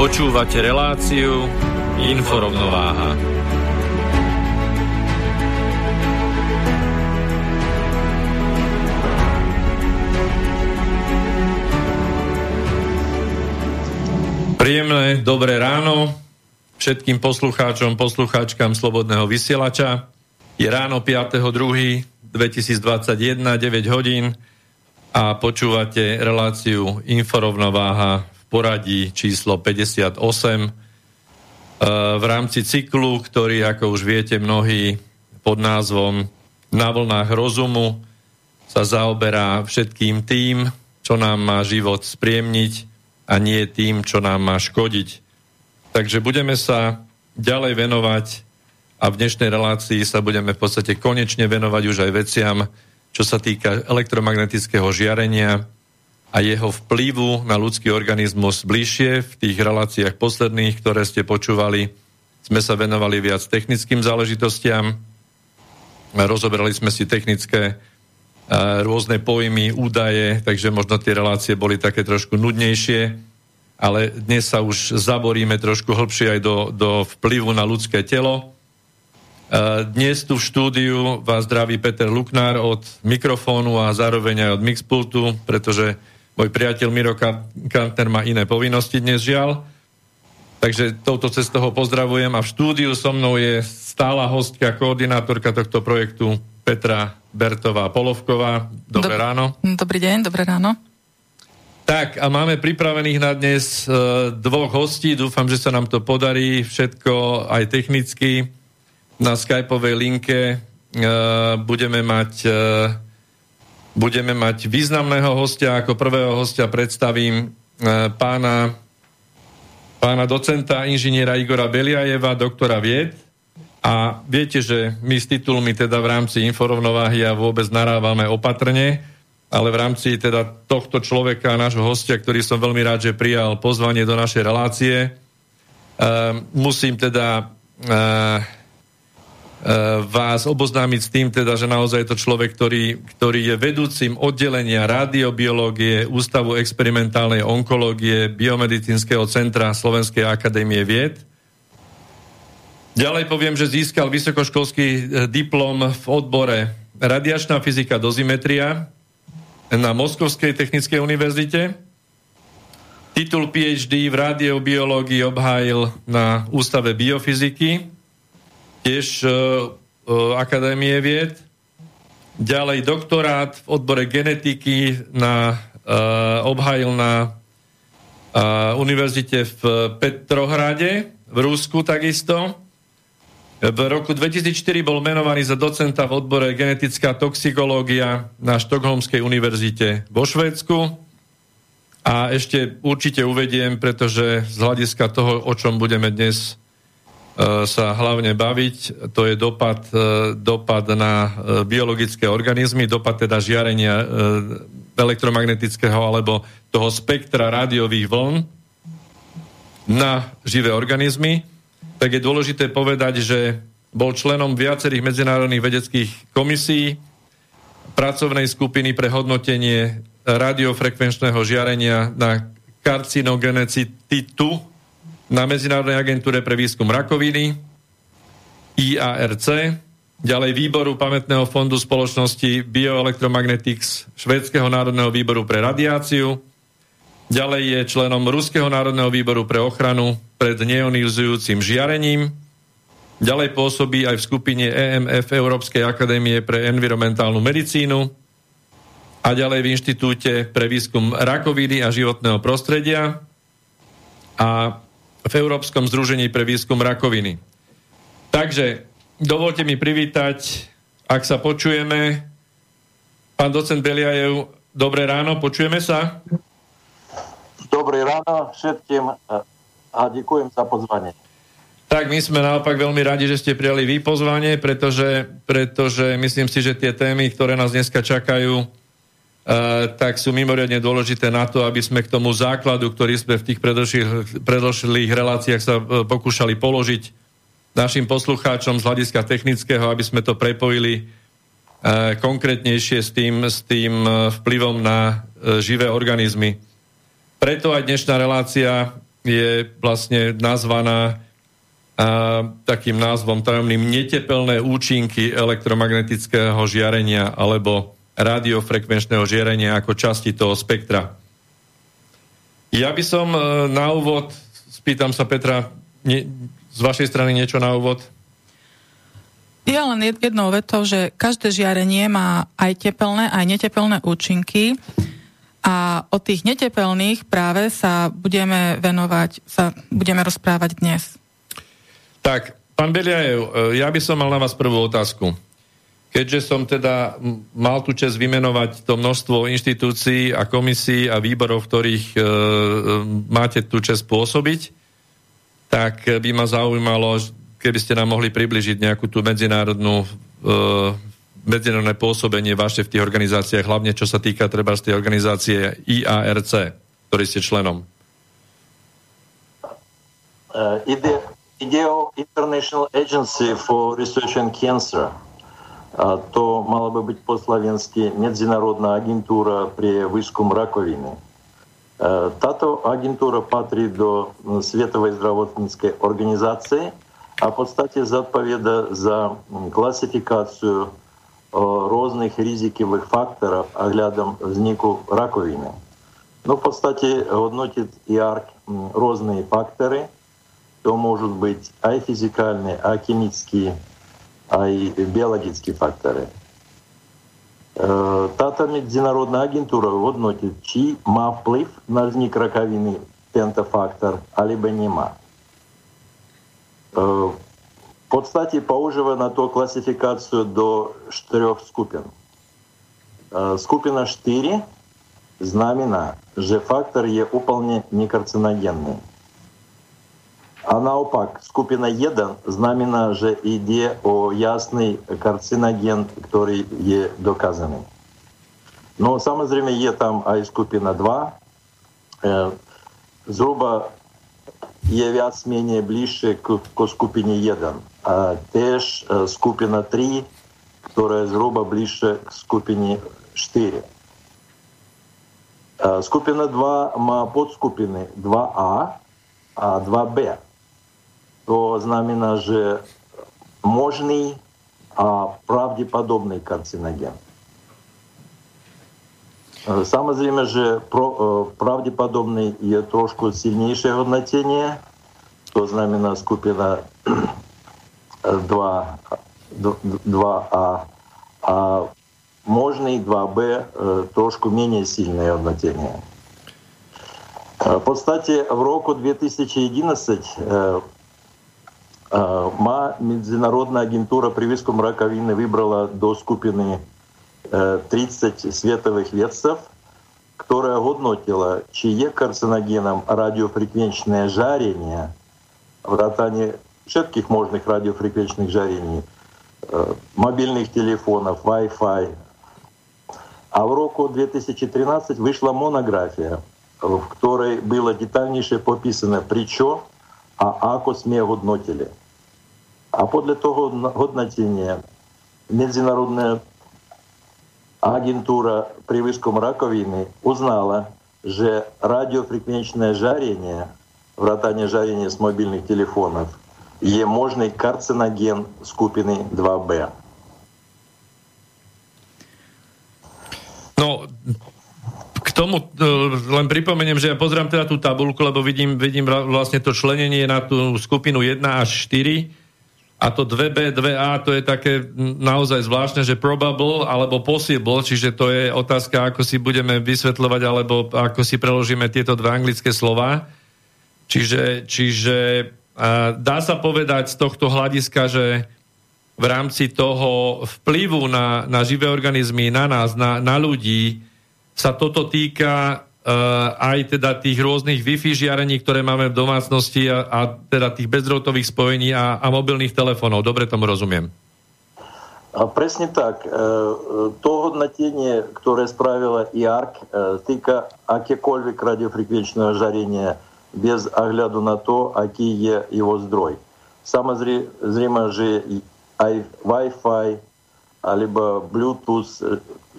Počúvate reláciu Inforovnováha. Príjemné, dobré ráno všetkým poslucháčom, poslucháčkam Slobodného vysielača. Je ráno 5.2.2021, 9 hodín a počúvate reláciu Inforovnováha poradí číslo 58 e, v rámci cyklu, ktorý, ako už viete mnohí, pod názvom Na vlnách rozumu sa zaoberá všetkým tým, čo nám má život spriemniť a nie tým, čo nám má škodiť. Takže budeme sa ďalej venovať a v dnešnej relácii sa budeme v podstate konečne venovať už aj veciam, čo sa týka elektromagnetického žiarenia, a jeho vplyvu na ľudský organizmus bližšie. V tých reláciách posledných, ktoré ste počúvali, sme sa venovali viac technickým záležitostiam. Rozoberali sme si technické rôzne pojmy, údaje, takže možno tie relácie boli také trošku nudnejšie, ale dnes sa už zaboríme trošku hlbšie aj do, do vplyvu na ľudské telo. Dnes tu v štúdiu vás zdraví Peter Luknár od mikrofónu a zároveň aj od mixpultu, pretože môj priateľ Miro Kantner má iné povinnosti dnes žiaľ. Takže touto cestou ho pozdravujem a v štúdiu so mnou je stála hostka, koordinátorka tohto projektu Petra Bertová Polovková. Dobré Dob- ráno. Dobrý deň, dobré ráno. Tak a máme pripravených na dnes e, dvoch hostí. Dúfam, že sa nám to podarí všetko aj technicky. Na skypovej linke e, budeme mať e, budeme mať významného hostia. Ako prvého hostia predstavím e, pána, pána docenta inžiniera Igora Beliajeva, doktora vied. A viete, že my s titulmi teda v rámci inforovnováhy a vôbec narávame opatrne, ale v rámci teda tohto človeka, nášho hostia, ktorý som veľmi rád, že prijal pozvanie do našej relácie, uh, musím teda E, vás oboznámiť s tým, teda, že naozaj je to človek, ktorý, ktorý je vedúcim oddelenia radiobiológie, Ústavu experimentálnej onkológie, Biomedicínskeho centra Slovenskej akadémie vied. Ďalej poviem, že získal vysokoškolský e, diplom v odbore radiačná fyzika dozimetria na Moskovskej technickej univerzite. Titul PhD v radiobiológii obhájil na Ústave biofyziky tiež uh, uh, Akadémie vied. Ďalej doktorát v odbore genetiky na, uh, obhajil na uh, univerzite v Petrohrade v Rusku takisto. V roku 2004 bol menovaný za docenta v odbore genetická toxikológia na Štokholmskej univerzite vo Švédsku. A ešte určite uvediem, pretože z hľadiska toho, o čom budeme dnes E, sa hlavne baviť, to je dopad, e, dopad na e, biologické organizmy, dopad teda žiarenia elektromagnetického alebo toho spektra rádiových vln na živé organizmy, tak je dôležité povedať, že bol členom viacerých medzinárodných vedeckých komisí, pracovnej skupiny pre hodnotenie radiofrekvenčného žiarenia na karcinogenecitu na Medzinárodnej agentúre pre výskum rakoviny, IARC, ďalej výboru pamätného fondu spoločnosti Bioelectromagnetics Švédskeho národného výboru pre radiáciu, ďalej je členom Ruského národného výboru pre ochranu pred neonizujúcim žiarením, ďalej pôsobí aj v skupine EMF Európskej akadémie pre environmentálnu medicínu a ďalej v Inštitúte pre výskum rakoviny a životného prostredia. A v Európskom združení pre výskum rakoviny. Takže dovolte mi privítať, ak sa počujeme, pán docent Beliajev, dobré ráno, počujeme sa? Dobré ráno všetkým a ďakujem za pozvanie. Tak my sme naopak veľmi radi, že ste prijali vy pozvanie, pretože, pretože myslím si, že tie témy, ktoré nás dneska čakajú, tak sú mimoriadne dôležité na to, aby sme k tomu základu, ktorý sme v tých predošlých, reláciách sa uh, pokúšali položiť našim poslucháčom z hľadiska technického, aby sme to prepojili uh, konkrétnejšie s tým, s tým vplyvom na živé organizmy. Preto aj dnešná relácia je vlastne nazvaná a, takým názvom tajomným netepelné účinky elektromagnetického žiarenia alebo radiofrekvenčného žiarenia ako časti toho spektra. Ja by som e, na úvod, spýtam sa Petra, ne, z vašej strany niečo na úvod? Ja len jednou vetou, že každé žiarenie má aj tepelné, aj netepelné účinky a o tých netepelných práve sa budeme venovať, sa budeme rozprávať dnes. Tak, pán Beliajev, ja by som mal na vás prvú otázku. Keďže som teda mal tu čas vymenovať to množstvo inštitúcií a komisí a výborov, v ktorých e, máte tu čas pôsobiť, tak by ma zaujímalo, keby ste nám mohli približiť nejakú tú medzinárodnú e, medzinárodné pôsobenie vaše v tých organizáciách, hlavne čo sa týka treba z tej organizácie IARC, ktorý ste členom? Uh, ide, ide International Agency for Research on Cancer. A to mala by byť po slovensky Medzinárodná agentúra pre výskum rakoviny. Táto agentúra patrí do Svetovej zdravotníckej organizácie a v podstate zodpoveda za klasifikáciu rôznych rizikových faktorov ohľadom vzniku rakoviny. No v podstate hodnotiť IARC rôzne faktory, to môžu byť aj fyzikálne, aj а и биологические факторы. Э, Тата международная агентура одноті, чи ма вплив на зник раковини пентафактор, або нема. В э, подстаті поуживана то классификацию до чотирьох скупин. Э, скупина 4 знамена, що фактор е уполне некарциногенний. А наопак, skupina 1 znamená, že ide o jasný karcinogen, ktorý je dokázaný. No samozrejme je tam aj skupina 2. Zhruba je viac menej bližšie k, k skupine 1 a теж skupina 3, ktorá je zhruba bližšie k skupine 4. Skupina 2 má podskupiny 2А a 2Б. To znamená, že možný a pravdepodobný karcinogen. Samozrejme, že pravdepodobný je trošku silnejšie hodnotenie, to znamená skupina 2, 2А, а можный 2Б трошку менее сильное однотение. Подстаті, в року 2011 ма Міжнародна агентура при виском раковины выбрала до скупины 30 световых ведцев, которая годнотила, чье карциногеном радиофреквенчное жарение в ротане všetkých možných radiofrekvenčných žarení, мобильных телефонов, Wi-Fi. А в року 2013 вышла монография, в которой было детальнейше пописано, при čo а акос не годнотили. А подле того годнотение Международная агентура при высшем раковины узнала, что радиофреквенчное жарение, вратание жарения с мобильных телефонов, е можный карциноген скупини 2Б. Но ну, tomu len pripomeniem, že ja pozrám teda tú tabulku, lebo vidím, vidím vlastne to členenie na tú skupinu 1 až 4 a to 2B, 2A, to je také naozaj zvláštne, že probable alebo possible, čiže to je otázka, ako si budeme vysvetľovať, alebo ako si preložíme tieto dve anglické slova. Čiže, čiže dá sa povedať z tohto hľadiska, že v rámci toho vplyvu na, na živé organizmy, na nás, na, na ľudí, sa toto týka Uh, aj teda tých rôznych Wi-Fi žiarení, ktoré máme v domácnosti a, a teda tých bezdrotových spojení a, a mobilných telefónov. Dobre tomu rozumiem. A presne tak. E, to hodnotenie, ktoré spravila IARC, e, týka akékoľvek radiofrekvenčného жарения без огляду на то, aký je jeho zdroj. Samozrejme, že aj Wi-Fi alebo Bluetooth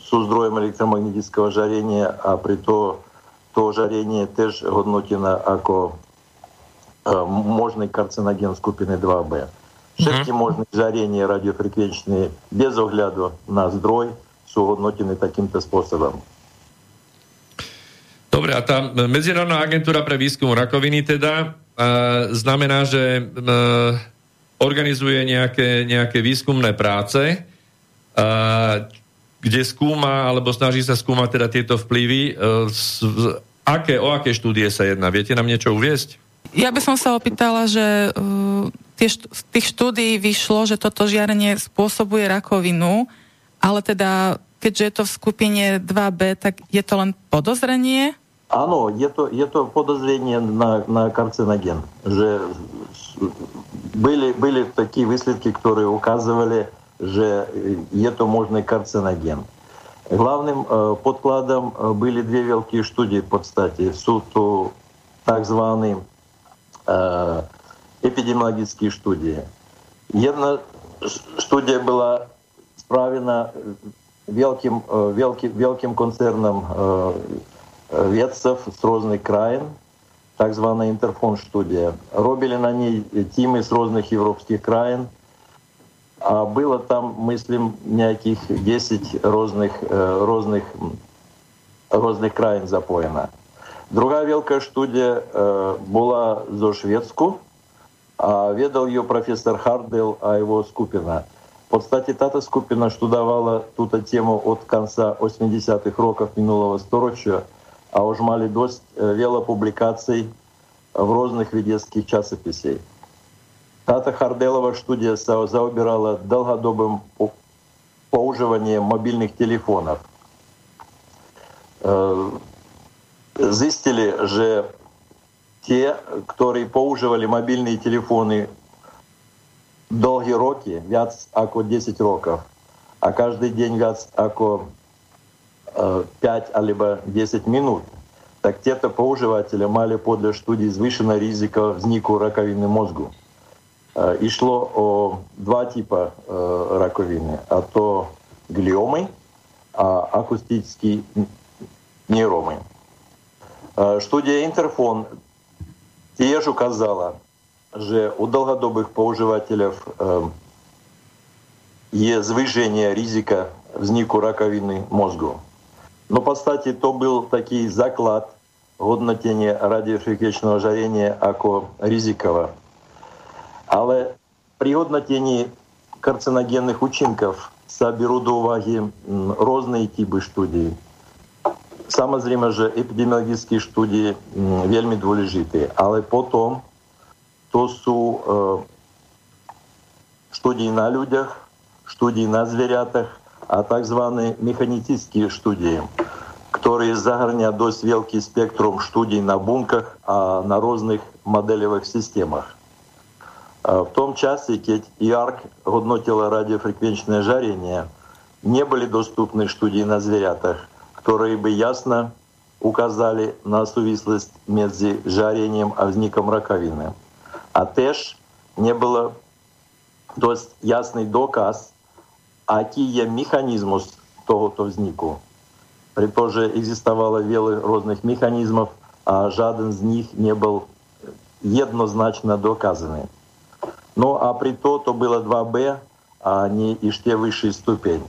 sú zdrojem elektromagnetického žarenia a preto to žarenie tež hodnotené ako e, možný karcinogen skupiny 2B. Všetky mhm. možné žarenie radiofrekvenčné bez ohľadu na zdroj sú hodnotené takýmto spôsobom. Dobre, a tá Medzinárodná agentúra pre výskum rakoviny teda e, znamená, že e, organizuje nejaké, nejaké výskumné práce. E, kde skúma, alebo snaží sa skúmať teda tieto vplyvy. E, aké, o aké štúdie sa jedná? Viete nám niečo uviesť? Ja by som sa opýtala, že uh, tie št- z tých štúdií vyšlo, že toto žiarenie spôsobuje rakovinu, ale teda, keďže je to v skupine 2B, tak je to len podozrenie? Áno, je to, je to podozrenie na, na karcinogen. Že были, были такие высветки, которые указывали, že je to možný karcinogen. Главным э, подкладом э, были две великие студии под стати. Суд так званые э, эпидемиологические студии. Jedna студия была справлена великим, великим, великим концерном ветцев с разных краин, так званая Интерфон студия. Робили на ней тимы с разных европейских краин – а было там, мислим, nejakých 10 різних, різних, різних країн запоєна. Друга велика студія була за Шведську, а ведал ее профессор Хардел, а его Скупина. Вот, кстати, тата Скупина штудовала ту тему от конца 80-х роков минулого стороча, а уж мали дость вела публикаций в разных ведецких часописей. Тата Харделова студия заубирала zaobirala долгодобым používanjem мобильных телефонов. Э, Зистили, же те, которые поуживали мобильные телефоны долгие роки, вяц ако 10 роков, а каждый день вяц ако 5 алибо 10 минут, так те-то поуживатели мали подле студии звышена риска вознику раковины мозгу. Ішло о два типа раковины. А то глиомы, а акустические нейромы. Студія Інтерфон теж указала, що у довгодобих поуживателів є звиження ризика взнику раковины мозгу. Но, по статі, то был такий заклад годнотения радиофриквечного жарения ако ризикового. Але пригодна тіні карциногенных учинков саберу до уваги різні типи студії. Саме зріме, що епідеміологічні студії вельми дволежиті, але потом то су э, студії на людях, студії на зверятах, а так звані механіцистські студії, які загорнять досить великий спектром студій на бунках, а на різних моделевих системах. Э, в том часе, keď IARC hodnotila радиофреквенчное жарение, не были доступны студии на зверятах, которые бы ясно указали на сувислость между жарением а и возником раковины. А теж не было досить ясный доказ, який є механізмус того-то взнику. Притоже экзистовало вели разных механизмов, а жаден из них не был э, еднозначно доказанный. Ну, а при то, то было 2Б, а не и те высшие ступени.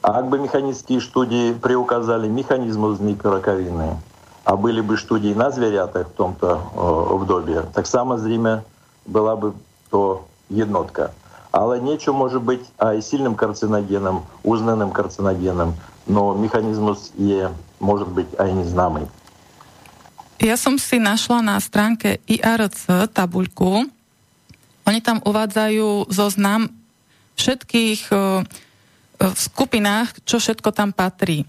А как бы механические студии приуказали механизм узника раковины, а были бы студии на зверятах в том-то э, вдобі, так само зріме была бы то єнотка. Але нечо может быть а и сильным карциногеном, узнаним карциногеном, но механізмус е может быть а и незнамий. Я сам си нашла на странке IRC табульку, Oni tam uvádzajú zoznam všetkých v skupinách, čo všetko tam patrí.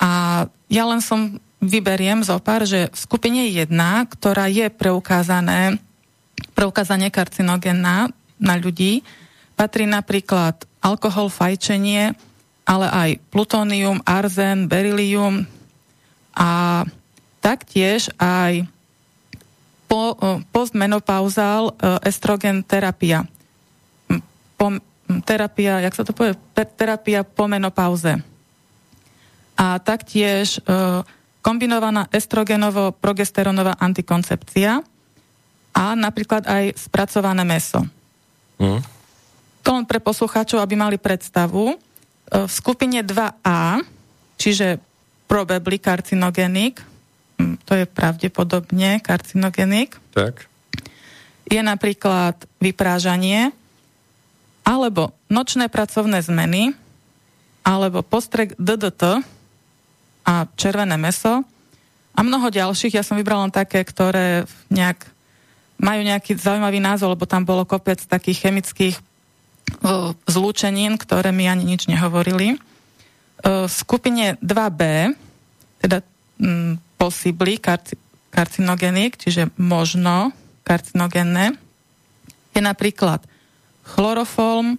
A ja len som vyberiem zo pár, že v skupine 1, ktorá je preukázané, preukázanie karcinogénna na ľudí, patrí napríklad alkohol, fajčenie, ale aj plutónium, arzen, berilium a taktiež aj po, postmenopauzál e, estrogen terapia. Po, terapia, jak sa to povie? Terapia po menopauze. A taktiež e, kombinovaná estrogenovo-progesteronová antikoncepcia a napríklad aj spracované meso. Mm. To len pre poslucháčov, aby mali predstavu. E, v skupine 2A, čiže probably carcinogenic, to je pravdepodobne karcinogenik, tak. je napríklad vyprážanie, alebo nočné pracovné zmeny, alebo postrek DDT a červené meso a mnoho ďalších. Ja som vybrala len také, ktoré nejak majú nejaký zaujímavý názov, lebo tam bolo kopec takých chemických uh, zlúčenín, ktoré mi ani nič nehovorili. Uh, v skupine 2B, teda possibly karci- karcinogenik, čiže možno karcinogénne, je napríklad chloroform,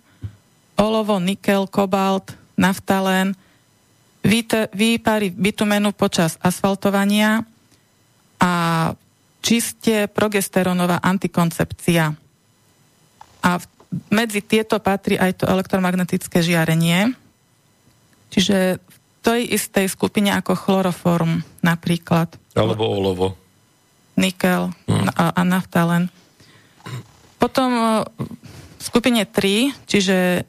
olovo, nikel, kobalt, naftalén, výpary bitumenu počas asfaltovania a čiste progesterónová antikoncepcia. A medzi tieto patrí aj to elektromagnetické žiarenie, čiže tej istej skupine ako chloroform napríklad. Alebo olovo. Nikel hmm. a, a naftalen. Potom v skupine 3, čiže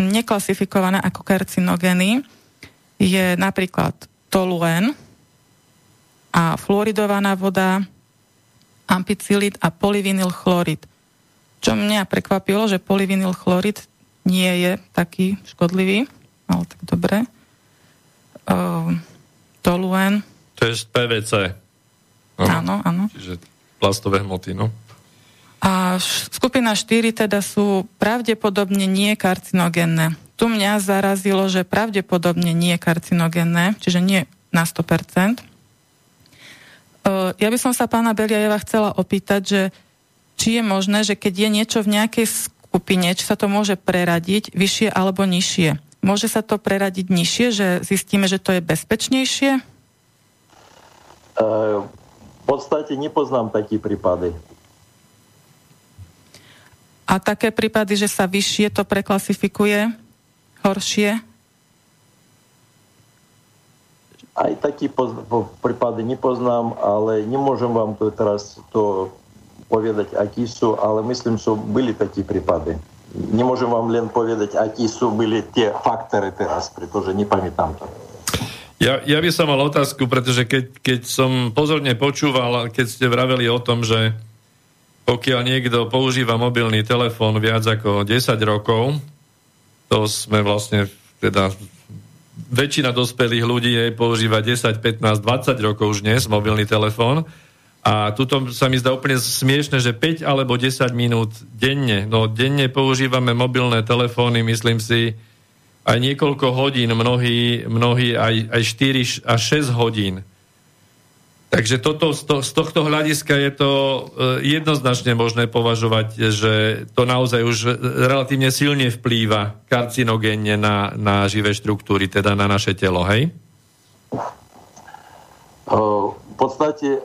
neklasifikované ako karcinogény, je napríklad toluen a fluoridovaná voda, ampicilid a polyvinyl chlorid. Čo mňa prekvapilo, že polyvinyl chlorid nie je taký škodlivý, ale tak dobre. Uh, toluen. To je PVC. Áno, áno. Čiže plastové hmoty, no. A skupina 4 teda sú pravdepodobne nie karcinogénne. Tu mňa zarazilo, že pravdepodobne nie karcinogénne, čiže nie na 100%. Ja by som sa pána Beliajeva chcela opýtať, že či je možné, že keď je niečo v nejakej skupine, či sa to môže preradiť vyššie alebo nižšie. Môže sa to preradiť nižšie, že zistíme, že to je bezpečnejšie? V podstate nepoznám také prípady. A také prípady, že sa vyššie to preklasifikuje, horšie? Aj poz- prípady nepoznám, ale nemôžem vám to teraz to povedať, akí sú, ale myslím, že byli takí prípady. Nemôžem vám len povedať, akí sú byli tie faktory teraz, pretože nepamätám to. Ja, ja by som mal otázku, pretože keď, keď som pozorne počúval, keď ste vraveli o tom, že pokiaľ niekto používa mobilný telefón viac ako 10 rokov, to sme vlastne teda väčšina dospelých ľudí jej používa 10, 15, 20 rokov už dnes mobilný telefón. A tuto sa mi zdá úplne smiešne, že 5 alebo 10 minút denne, no denne používame mobilné telefóny, myslím si, aj niekoľko hodín, mnohí, mnohí aj, aj 4 až 6 hodín. Takže toto, z tohto hľadiska je to e, jednoznačne možné považovať, že to naozaj už relatívne silne vplýva karcinogénne na, na živé štruktúry, teda na naše telo, hej? V podstate e,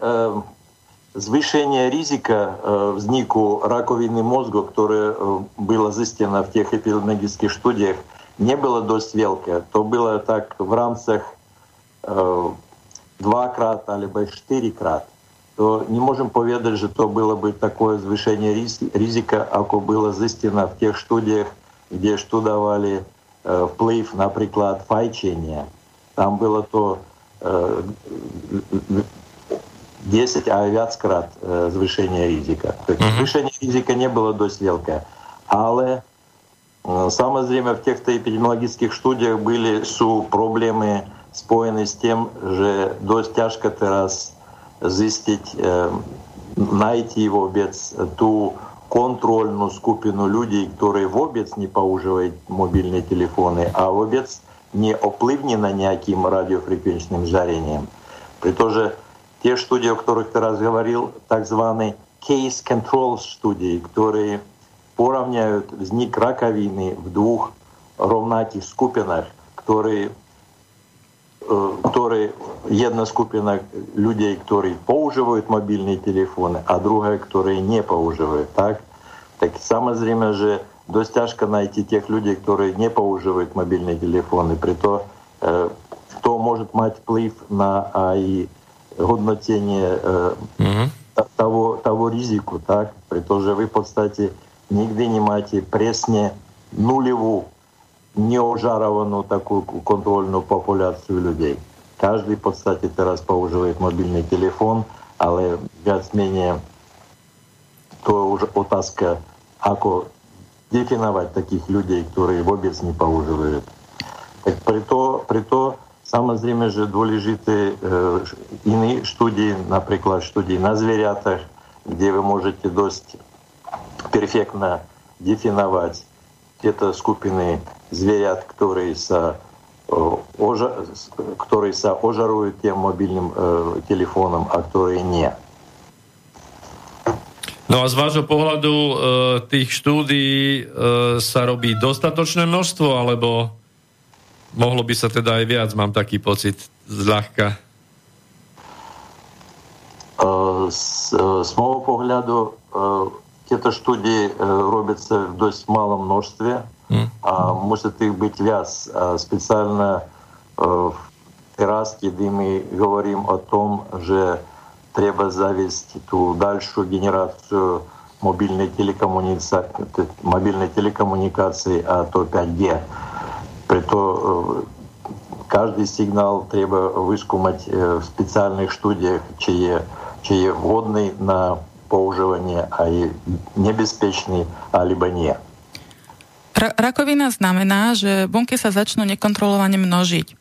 Zvýšenie rizika vzniku rakoviny мозга, которое э, было застено в тех эпидемиологических студиях, не было досť veľké. то было так в рамках э, два крат, dvakrát четыре крат. То не можем поведать, что то было бы такое завышение риска, ако было застено в тех студиях, где что давали э, вплыв, например, файчения. Там было то э, 10 а авіацкрат э, звищення ризика. есть звищення ризика не было до велике. Але э, саме время в тих эпидемиологических студиях были су проблемы, проблеми споєні з тим, що досить тяжко зараз зістить, э, найти его обіць ту контрольную скупину людей, которые в обец не поуживают мобильные телефоны, а в обец не опливні на ніяким радіофреквенчним жарением. При том же те студии, о которых ты раз говорил, так званые case control студии, которые поравняют возник раковины в двух ровнаких скупинах, которые э, которые одна скупина людей, которые поуживают мобильные телефоны, а другая, которые не поуживают, так? Так самое время же достяжка найти тех людей, которые не поуживают мобильные телефоны, при то, э, кто может мать плыв на а, и годнотение э, угу. того, того ризику, так? Притом же вы, в подстаті, нігде не маєте пресне нулеву неожарованную такую контрольную популяцию людей. Каждый, в подстаті, зараз поуживает мобильный телефон, але гад менее то уже утаска, ако дефиновать таких людей, которые в обед не поуживают. Так при то samozrejme, že dôležité e, iné štúdie, napríklad štúdie na zvieratách, kde vy môžete dosť перфектно definovať tieto skupiny zvierat, ktoré sa, oža, ktoré sa ožarujú tým mobilným e, telefónom a ktoré nie. No a z vášho pohľadu e, tých štúdií e, sa robí dostatočné množstvo, alebo mohlo by sa teda aj viac, mám taký pocit, zľahka? E, z, z môjho pohľadu e, Tieto štúdії робляться в досить малом множстві, mm. а мусить їх бути в'яз. Спеціально в Тераске, де ми говоримо о том, що треба завести ту дальшу генерацію мобільної телекомунікації, мобільної телекомунікації, а то 5G. Прито кожен сигнал треба вискумати в спеціальних студіях, чи є, чи є вгодний на používanie aj nebezpečný, alebo nie. Ra- rakovina znamená, že bunky sa začnú nekontrolovane množiť.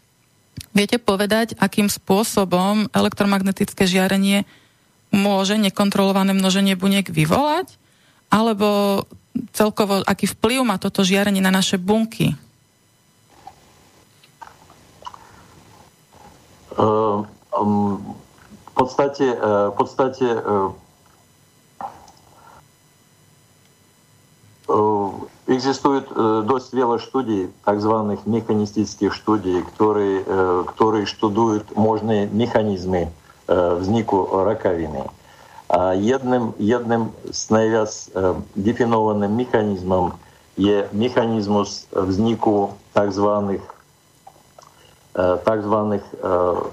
Viete povedať, akým spôsobom elektromagnetické žiarenie môže nekontrolované množenie buniek vyvolať? Alebo celkovo, aký vplyv má toto žiarenie na naše bunky? в podstatie, v podstate Существует э, э, э, э дождь велоштудий, так званых механистических студий, которые, которые штудуют можные механизмы э, взнику раковины. А одним одним с э, дефинованным механизмом, е механизмус взнику так званых tzv. tzv.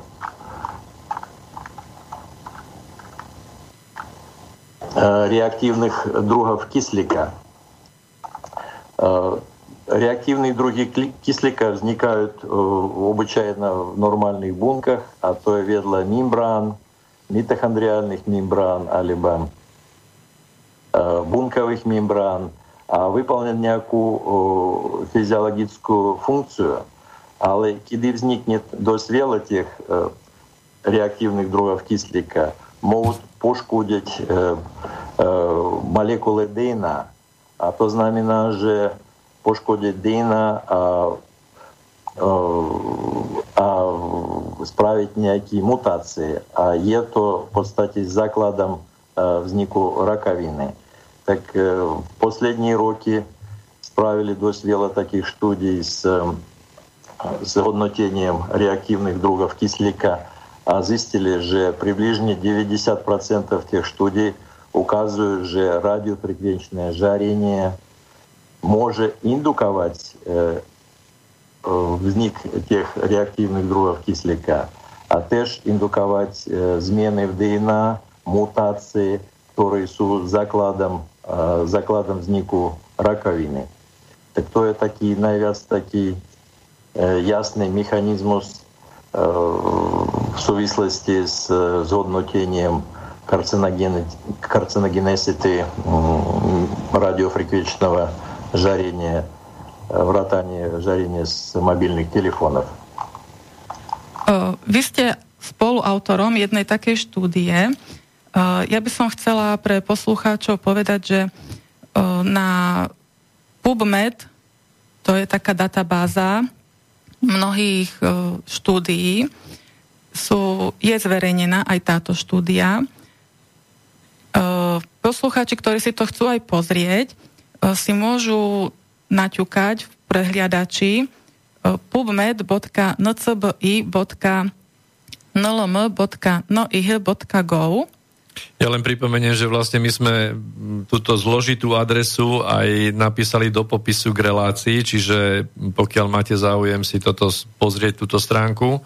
реактивных другов кислика. Реактивные други кислика возникают обычайно в нормальных бунках, а то ведла мембран, митохондриальных мембран, либо бунковых мембран, а выполняют някакую физиологическую функцию, але киди возникнет досить вела тих реактивных другов кислика, могут пошкодить молекулы ДНК, a to znamená, že poškodiť dýna a, a spraviť nejaké mutácie. A je to v podstate základom vzniku rakoviny. Tak v poslední roky spravili dosť veľa takých štúdí s, Э, с однотением реактивных другов кисляка. А зистили же приближение 90% тех студий указывают же радиофреквенчное жарение может индуковать э, э, возник тех реактивных другов кисляка, а теж индуковать э, змены в ДНК, мутации, которые су закладом, э, закладом взнику раковины. Так то я такие навяз, такие jasný mechanizmus e, v súvislosti s zhodnotením карциногенесити радиофреквенчного жарения, вратания жарения с мобильных телефонов. Vy ste spoluautorom jednej takej štúdie. Ja by som chcela pre poslucháčov povedať, že na PubMed, to je taká databáza mnohých štúdií, sú, je zverejnená aj táto štúdia. Poslucháči, ktorí si to chcú aj pozrieť, si môžu naťukať v prehliadači pubmed.ncbi.nlm.noih.go ja len pripomeniem, že vlastne my sme túto zložitú adresu aj napísali do popisu k relácii, čiže pokiaľ máte záujem si toto pozrieť, túto stránku,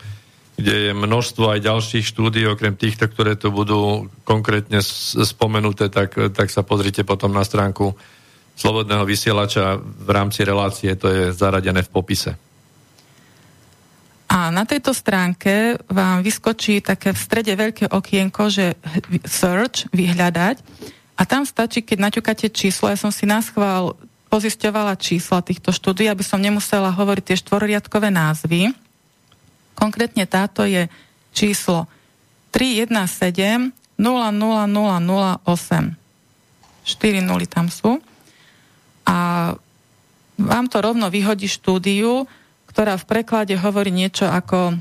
kde je množstvo aj ďalších štúdí, okrem týchto, ktoré tu budú konkrétne spomenuté, tak, tak sa pozrite potom na stránku Slobodného vysielača v rámci relácie, to je zaradené v popise. A na tejto stránke vám vyskočí také v strede veľké okienko, že search, vyhľadať. A tam stačí, keď naťukáte číslo, ja som si náschval pozisťovala čísla týchto štúdí, aby som nemusela hovoriť tie štvororiadkové názvy. Konkrétne táto je číslo 317 00008. 4 nuly tam sú. A vám to rovno vyhodí štúdiu, ktorá v preklade hovorí niečo ako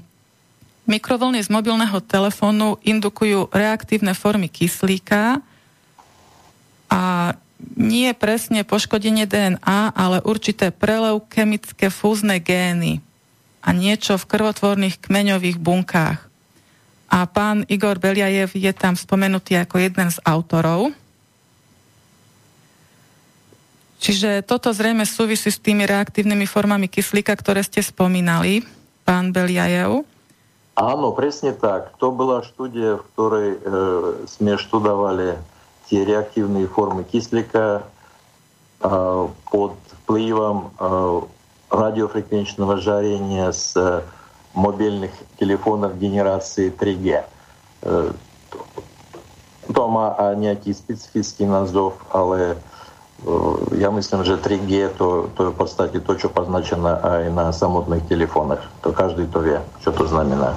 mikrovlny z mobilného telefónu indukujú reaktívne formy kyslíka a nie presne poškodenie DNA, ale určité preleukemické fúzne gény a niečo v krvotvorných kmeňových bunkách. A pán Igor Beliajev je tam spomenutý ako jeden z autorov. Čiže toto zrejme súvisí s tými reaktívnymi formami kyslíka, ktoré ste spomínali, pán Beliajev. Áno, presne tak. To bola štúdia, v ktorej e, sme študovali tie reaktívne formy kyslíka e, pod vplyvom e, радиофреквенчного жарения с мобильных телефонов генерации 3G. To má nejaký specifický názov, ale ja myslím, že 3G to, to je v podstate to, čo poznačené aj na samotných telefónach. To každý to vie, čo to znamená.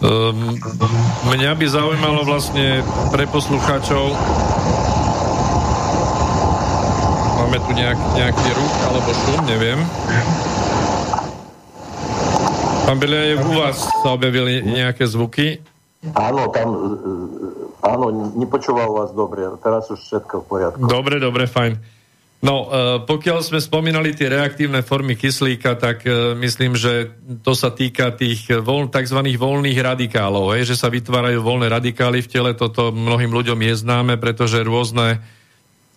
Um, mňa by zaujímalo vlastne pre poslucháčov máme tu nejak, nejaký ruch alebo šum, neviem. Pán Beliajev, u vás sa objavili nejaké zvuky? Áno, tam Áno, nepočúval vás dobre, teraz už všetko v poriadku. Dobre, dobre, fajn. No, e, pokiaľ sme spomínali tie reaktívne formy kyslíka, tak e, myslím, že to sa týka tých voľ, tzv. voľných radikálov, hej, že sa vytvárajú voľné radikály v tele, toto mnohým ľuďom je známe, pretože rôzne,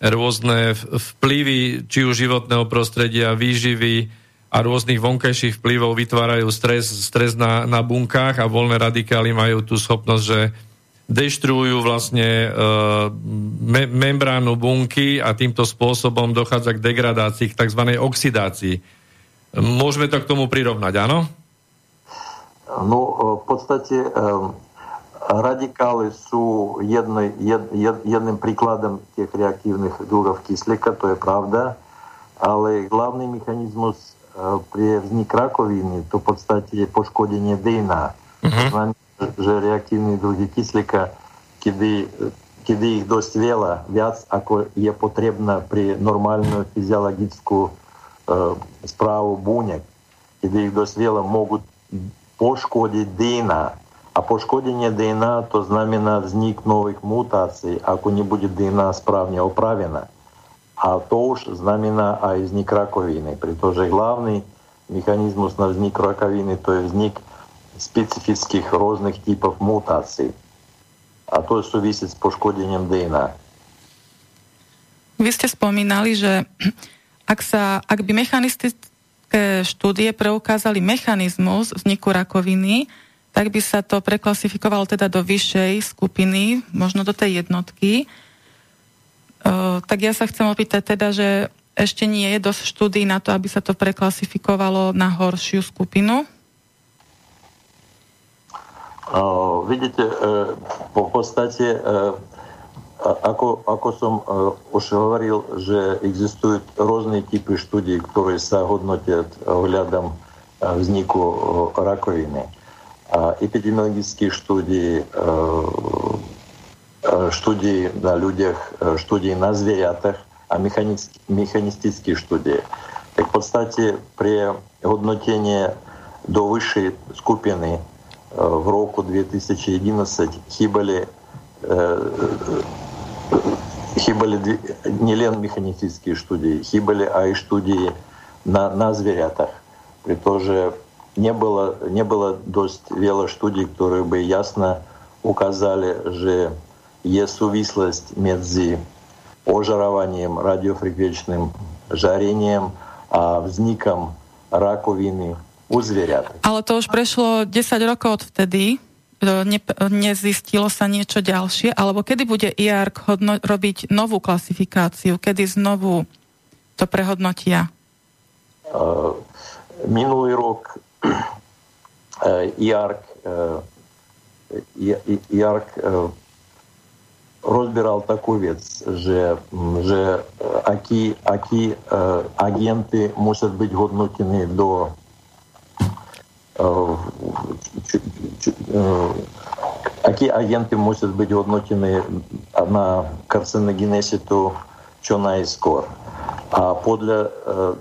rôzne vplyvy, či už životného prostredia, výživy a rôznych vonkajších vplyvov vytvárajú stres, stres na, na bunkách a voľné radikály majú tú schopnosť, že deštruujú vlastne e, me, membránu bunky a týmto spôsobom dochádza k degradácii, k tzv. oxidácii. Môžeme to k tomu prirovnať, áno? No, v podstate radikály sú jednej, jed, jed, jedným príkladom tých reaktívnych druhov kyslíka, to je pravda, ale hlavný mechanizmus pri vznik rakoviny to v podstate je poškodenie DNA. Uh-huh že reaktívne druhy kyslíka, kedy, kedy ich dosť veľa, viac ako je potrebné pri normálnu fyziologickú e, správu buniek, kedy ich dosť veľa могут poškodiť DNA. A poškodenie DNA to znamená vznik nových mutácií, ako nebude DNA správne opravená. A to už znamená aj vznik rakoviny, pretože hlavný mechanizmus na vznik rakoviny to je vznik specifických rôznych typov mutácií. A to súvisí s poškodením DNA. Vy ste spomínali, že ak, sa, ak by mechanistické štúdie preukázali mechanizmus vzniku rakoviny, tak by sa to preklasifikovalo teda do vyššej skupiny, možno do tej jednotky. Uh, tak ja sa chcem opýtať teda, že ešte nie je dosť štúdí na to, aby sa to preklasifikovalo na horšiu skupinu? Uh, vidíte, uh, po podstate, uh, ako, ako som uh, už hovoril, že existujú rôzne typy štúdí, ktoré sa hodnotia ohľadom vzniku rakoviny. A epidemiologické štúdie, Э, štúdií на людях, э, štúdií на зверятах, а механистические štúdií. Так в подстаті при годнотінні до вищої скупины э, в року 2011 хибали, э, хибали не лен механистические студии, хибали, а и студии на, на зверятах. При том же не было, не было дость вело студий, которые бы ясно указали, же je súvislosť medzi ožarovaním, radiofrekvenčným žarením a vznikom rakoviny u zvierat. Ale to už prešlo 10 rokov od vtedy. E, ne, nezistilo sa niečo ďalšie, alebo kedy bude IARC hodno- robiť novú klasifikáciu, kedy znovu to prehodnotia? Uh, minulý rok e, uh, IARC, uh, IARC uh, rozbieral takú vec, že, že akí, akí uh, agenty musia byť hodnotení do Какие агенты мусят быть hodnoteны на карциногенеситу čo najskôr. A podľa uh,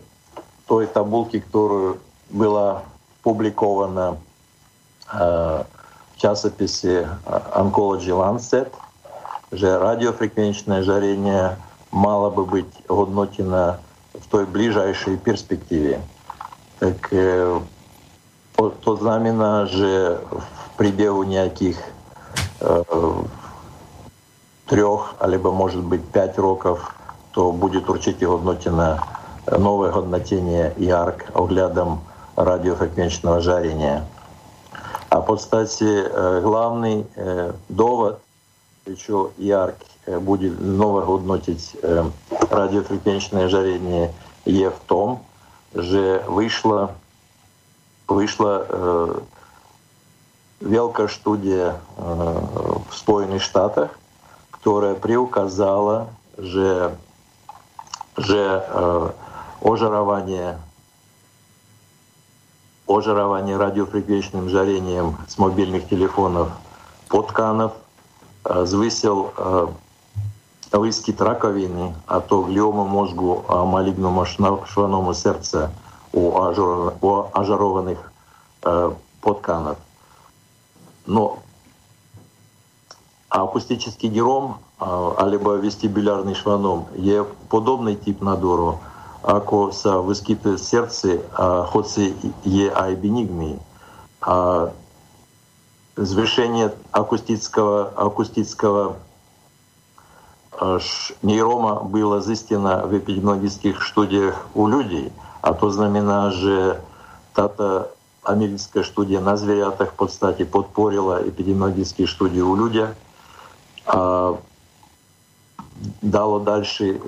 той табулки, которую была публикована uh, в часописи Oncology Lancet, же radiofrekvenčné жарение мало бы быть однотіна в той ближайшей перспективе. Так э, то знамена, же в прибегу пределу э, трех, а либо может быть п'ять роков, то буде урчити однотіна новое однотіння ярк оглядом радіофреквенчного жарения. А по статі э, главний довод еще ярк э, будет новогоднотить однотить э, радиофреквенчное жарение є в том, что вышла, вышла э, великая студия э, в Соединенных Штатах, которая приуказала, что, же э, ожирование ожирование радиофреквенчным жарением с мобильных телефонов потканов звысил вискіт раковины, а то глиому мозгу, а малигному шваному серця у, ажар, у ажарованих э, подканов. Но акустический дером, а, либо вестибулярный шваном є подобний тип надору, ако са виските серце, а хоці є ай бенигний. А звышение акустического, акустического нейрома было застено в эпидемиологических студиях у людей – a to znamená, že táto americká štúdia na zvieratách v podstate podporila epidemiologické štúdie u ľudia a dalo ďalší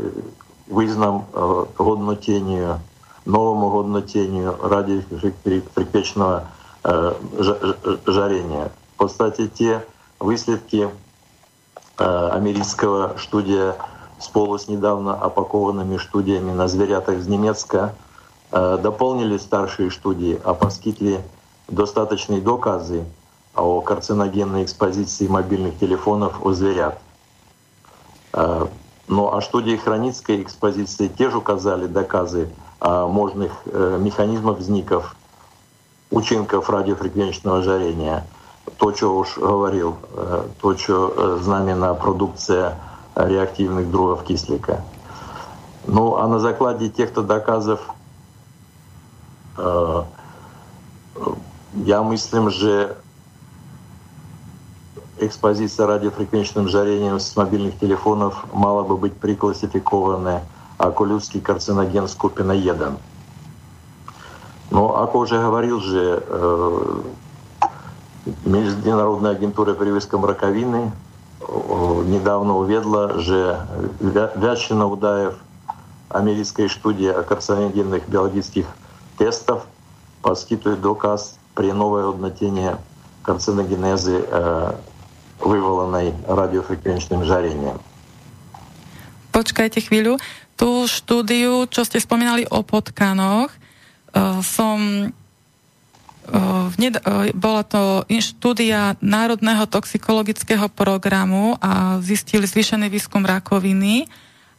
význam hodnoteniu, novému hodnoteniu радиофриквечного жарения. В поdstate tie výsledky американского студия сполу с недавно опакованными студиями на зверятах из Немецка дополнили старшие студии, а посkytli достаточные доказы о карциногенной экспозиции мобильных телефонов у зверят. Ну а студии хроницкой экспозиции тоже указали доказы о можных механизмах взников учинков радиофреквенчного жарения. То, что уж говорил, то, что знамена продукция реактивных другов кислика. Ну а на закладе тех-то доказов ja myslím, že экспозиция радиофреквенчным жарением с мобильных телефонов мала бы быть приклассификована ако людский карциноген скупина 1. Но, ако уже говорил же, э, Международная агентура при виском раковины э, недавно уведла, že Вячина Удаев американской студии о карциногенных биологических тестов poskytuje dokaz pri nové hodnotenie karcinogenézy e, vyvolanej radiofrekvenčným žarením. Počkajte chvíľu. Tú štúdiu, čo ste o potkanoch, e, som bola to štúdia Národného toxikologického programu a zistili zvýšený výskum rakoviny,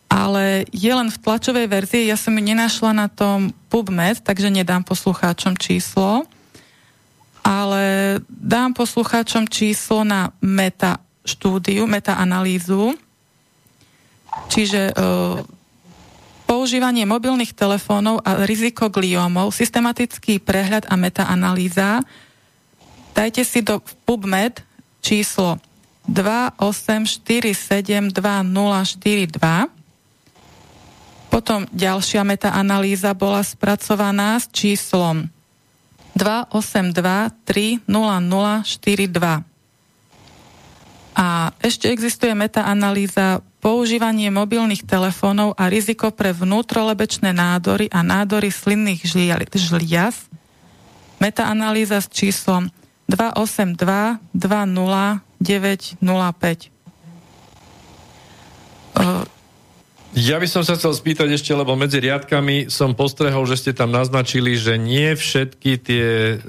ale je len v tlačovej verzii, ja som ju nenašla na tom PubMed, takže nedám poslucháčom číslo, ale dám poslucháčom číslo na meta štúdiu, meta-analýzu, čiže používanie mobilných telefónov a riziko gliómov, systematický prehľad a metaanalýza. Dajte si do PubMed číslo 284720042. Potom ďalšia metaanalýza bola spracovaná s číslom 282300042. A ešte existuje metaanalýza používanie mobilných telefónov a riziko pre vnútrolebečné nádory a nádory slinných žliaz. Metaanalýza s číslom 282 20905. Ja by som sa chcel spýtať ešte, lebo medzi riadkami som postrehol, že ste tam naznačili, že nie všetky tie e, e,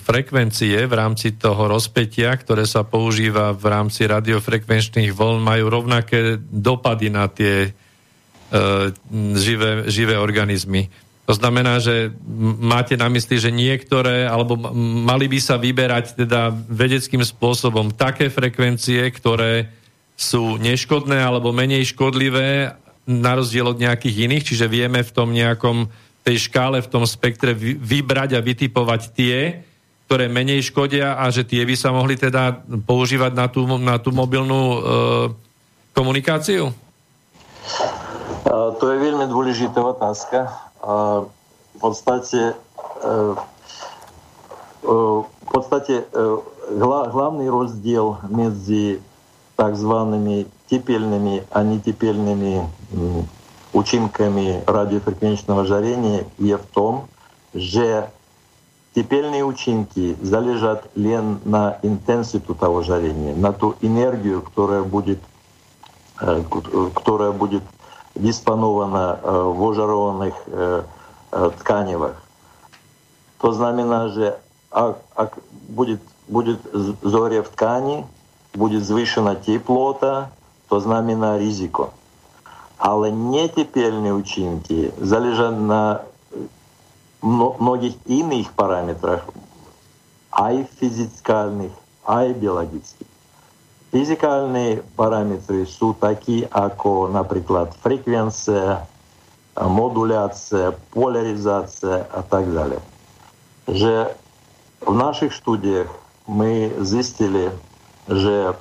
frekvencie v rámci toho rozpetia, ktoré sa používa v rámci radiofrekvenčných vln, majú rovnaké dopady na tie e, živé, živé organizmy. To znamená, že máte na mysli, že niektoré, alebo mali by sa vyberať teda vedeckým spôsobom také frekvencie, ktoré sú neškodné alebo menej škodlivé na rozdiel od nejakých iných, čiže vieme v tom nejakom tej škále, v tom spektre vybrať a vytipovať tie, ktoré menej škodia a že tie by sa mohli teda používať na tú, na tú mobilnú e, komunikáciu? To je veľmi dôležitá otázka. V podstate, v podstate hlavný rozdiel medzi tzv. тепельными, а нетепельными учинками радиофреквенчного жарения є в том, что тепельные учинки залежат лен на интенситу того жарения, на ту энергию, которая будет, которая будет диспонована в ожарованных тканевах. То знамена же а, а будет, будет зоре в ткани, будет звышена теплота, то знамена ризико. Але нетепельні учинки залежать на многих інших параметрах, а й фізикальних, а й біологічних. Фізикальні параметри sú такі, ako наприклад, фреквенція, модуляція, поляризація а так далі. Že в наших студіях ми зистили, že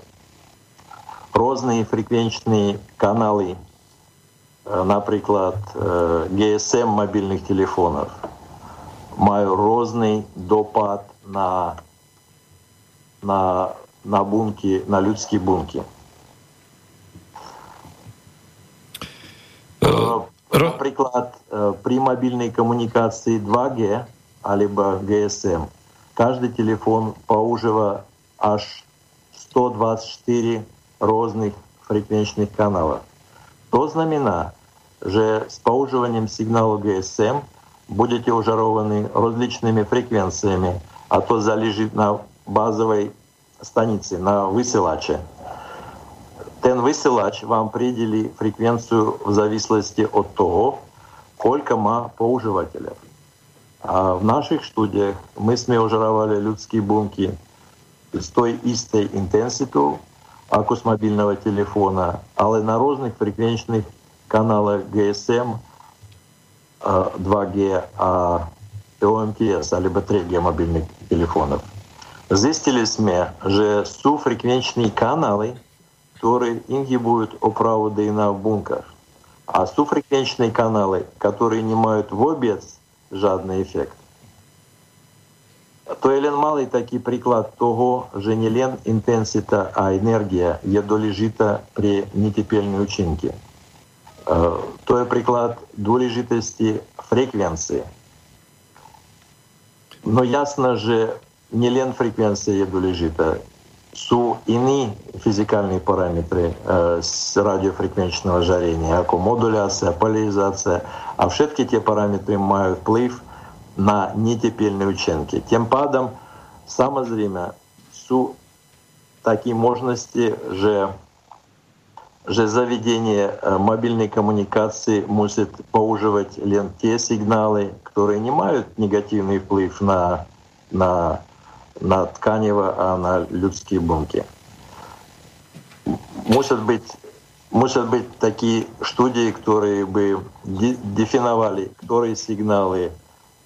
rôzne frekvenčné kanály, napríklad GSM mobilných telefónov, majú rôzny dopad na, na, na bunky, na ľudské bunky. Napríklad pri mobilnej komunikácii 2G alebo GSM každý telefón používa až 124 разных фреквенчных канала. То знамена, że с поуживанием сигнала GSM будете ужарованы различными фреквенциями, а то залежит на базовой станице, на высылаче. Тен высылач вам определи фреквенцию в зависимости от того, сколько ма поуживателя. А в наших студиях мы сме ужаровали людские бунки – з той істої інтенситу, ako з мобільного телефона, але на різних фреквенчних каналах GSM 2G, а ОМТС, або 3G мобильных телефонов. Зистили мы, что су фреквенчные каналы, которые ингибуют оправу ДНА в бунках, а суфреквенчные каналы, которые не имеют в обец жадный эффект, то Елен Малий такий приклад того, що не лен інтенсита, а енергія є долежита при нетепельній учинці. То є приклад долежитості фреквенції. Но ясно же, не лен фреквенція є долежита, су іні фізикальні параметри з радіофреквенчного жарення, як модуляція, поляризація, а все-таки ті параметри мають вплив – на нетепельные ученки. Тем падом, samozrejme, sú такі можливості, že že заведение мобильной коммуникации может поуживать лен те сигналы, которые не имеют негативный вплив на, на, на тканево, а на людские бунки. Может быть, может быть такие студии, которые бы дефиновали, которые сигналы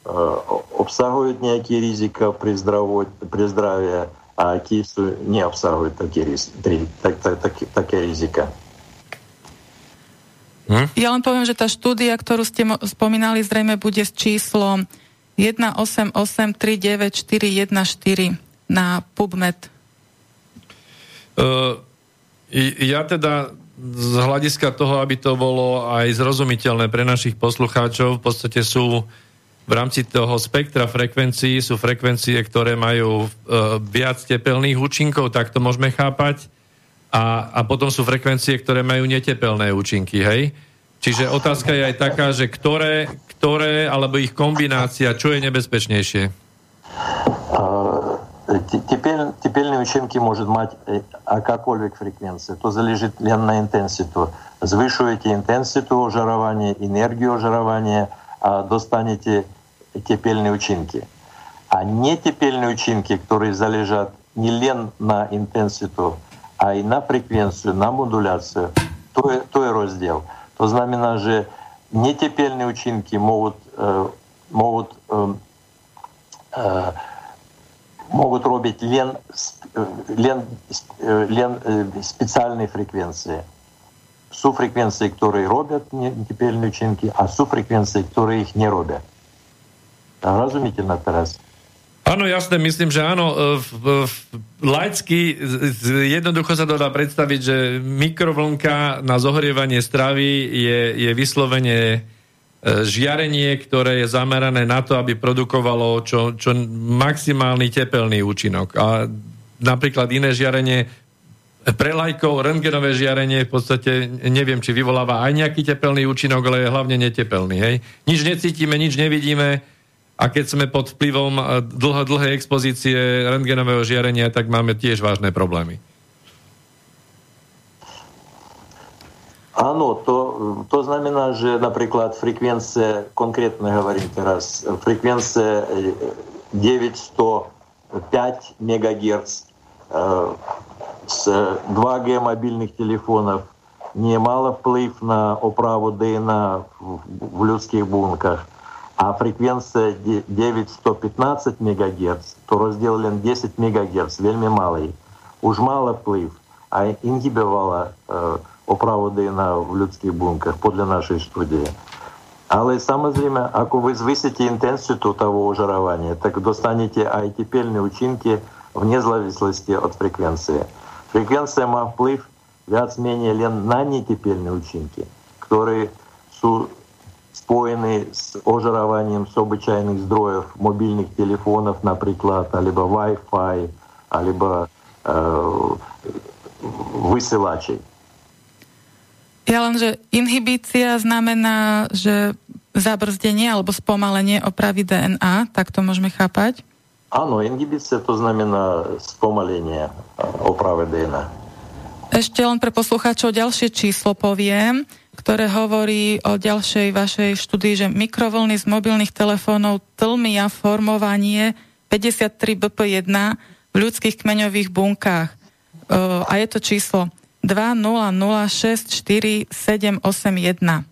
э, обсагуют некие риски при, здраво, при здравии, а кису не обсагуют такие, риски, так, так, так, такие rizika. Hm? Ja len poviem, že tá štúdia, ktorú ste spomínali, zrejme bude s číslom 1883914 na PubMed. Uh, ja teda z hľadiska toho, aby to bolo aj zrozumiteľné pre našich poslucháčov, v podstate sú v rámci toho spektra frekvencií sú frekvencie, ktoré majú uh, viac tepelných účinkov, tak to môžeme chápať a, a potom sú frekvencie, ktoré majú netepelné účinky, hej? Čiže otázka je aj taká, že ktoré, ktoré alebo ich kombinácia, čo je nebezpečnejšie? Теперь, тепельные учебки может мать какой-либо фреквенции. То залежит ли на интенситу. Звышиваете интенситу жарования, энергию жарования, а достанете тепельні учинки. А нетепельні учинки, которые залежат не лен на інтенситу, а и на фреквенцию, на модуляцію, то и розділ, то знамена же нетепельні учинки можуть, э, можуть, э, э, могут робить лен, э, лен, э, лен э, специальные фреквенции. Суфреквенции, которые робят нетепельные учинки, а суфреквенции, которые их не робят. Na teraz? Áno, jasné, myslím, že áno. E, laicky jednoducho sa to dá predstaviť, že mikrovlnka na zohrievanie stravy je, je vyslovene e, žiarenie, ktoré je zamerané na to, aby produkovalo čo, čo maximálny tepelný účinok. A napríklad iné žiarenie pre lajkov, rentgenové žiarenie v podstate neviem, či vyvoláva aj nejaký tepelný účinok, ale je hlavne netepelný. Hej? Nič necítime, nič nevidíme, a keď sme pod vplyvom eh, dlho, dlhej expozície rentgenového žiarenia, tak máme tiež vážne problémy. Áno, to, to znamená, že napríklad frekvencie, konkrétne hovorím teraz, frekvencie 905 MHz z 2G мобильных телефонов не мало вплив на оправу ДНА в, в людских бунках а фреквенцыя 9115 мегагерц то разделен 10 мегагерц вельми малый уж мало плыв, а інгібівала э, оправоды на в людских бункерах подле нашей студии. але самое время, ако вы звисите інтенситу того ожарования так достанете айтепельні учинки вне зависимости от фреквенции. Фреквенция має плыв, вяць менее лен на нетепельні учинки которые су spojený s ožarovaním z obyčajných zdrojov mobilných telefónov napríklad, alebo Wi-Fi, alebo uh, vysielačí. Ja len, že inhibícia znamená, že zabrzdenie alebo spomalenie opravy DNA, tak to môžeme chápať? Áno, inhibícia to znamená spomalenie opravy DNA. Ešte len pre poslucháčov ďalšie číslo poviem ktoré hovorí o ďalšej vašej štúdii, že mikrovlny z mobilných telefónov tlmia formovanie 53 BP1 v ľudských kmeňových bunkách. A je to číslo 2006471.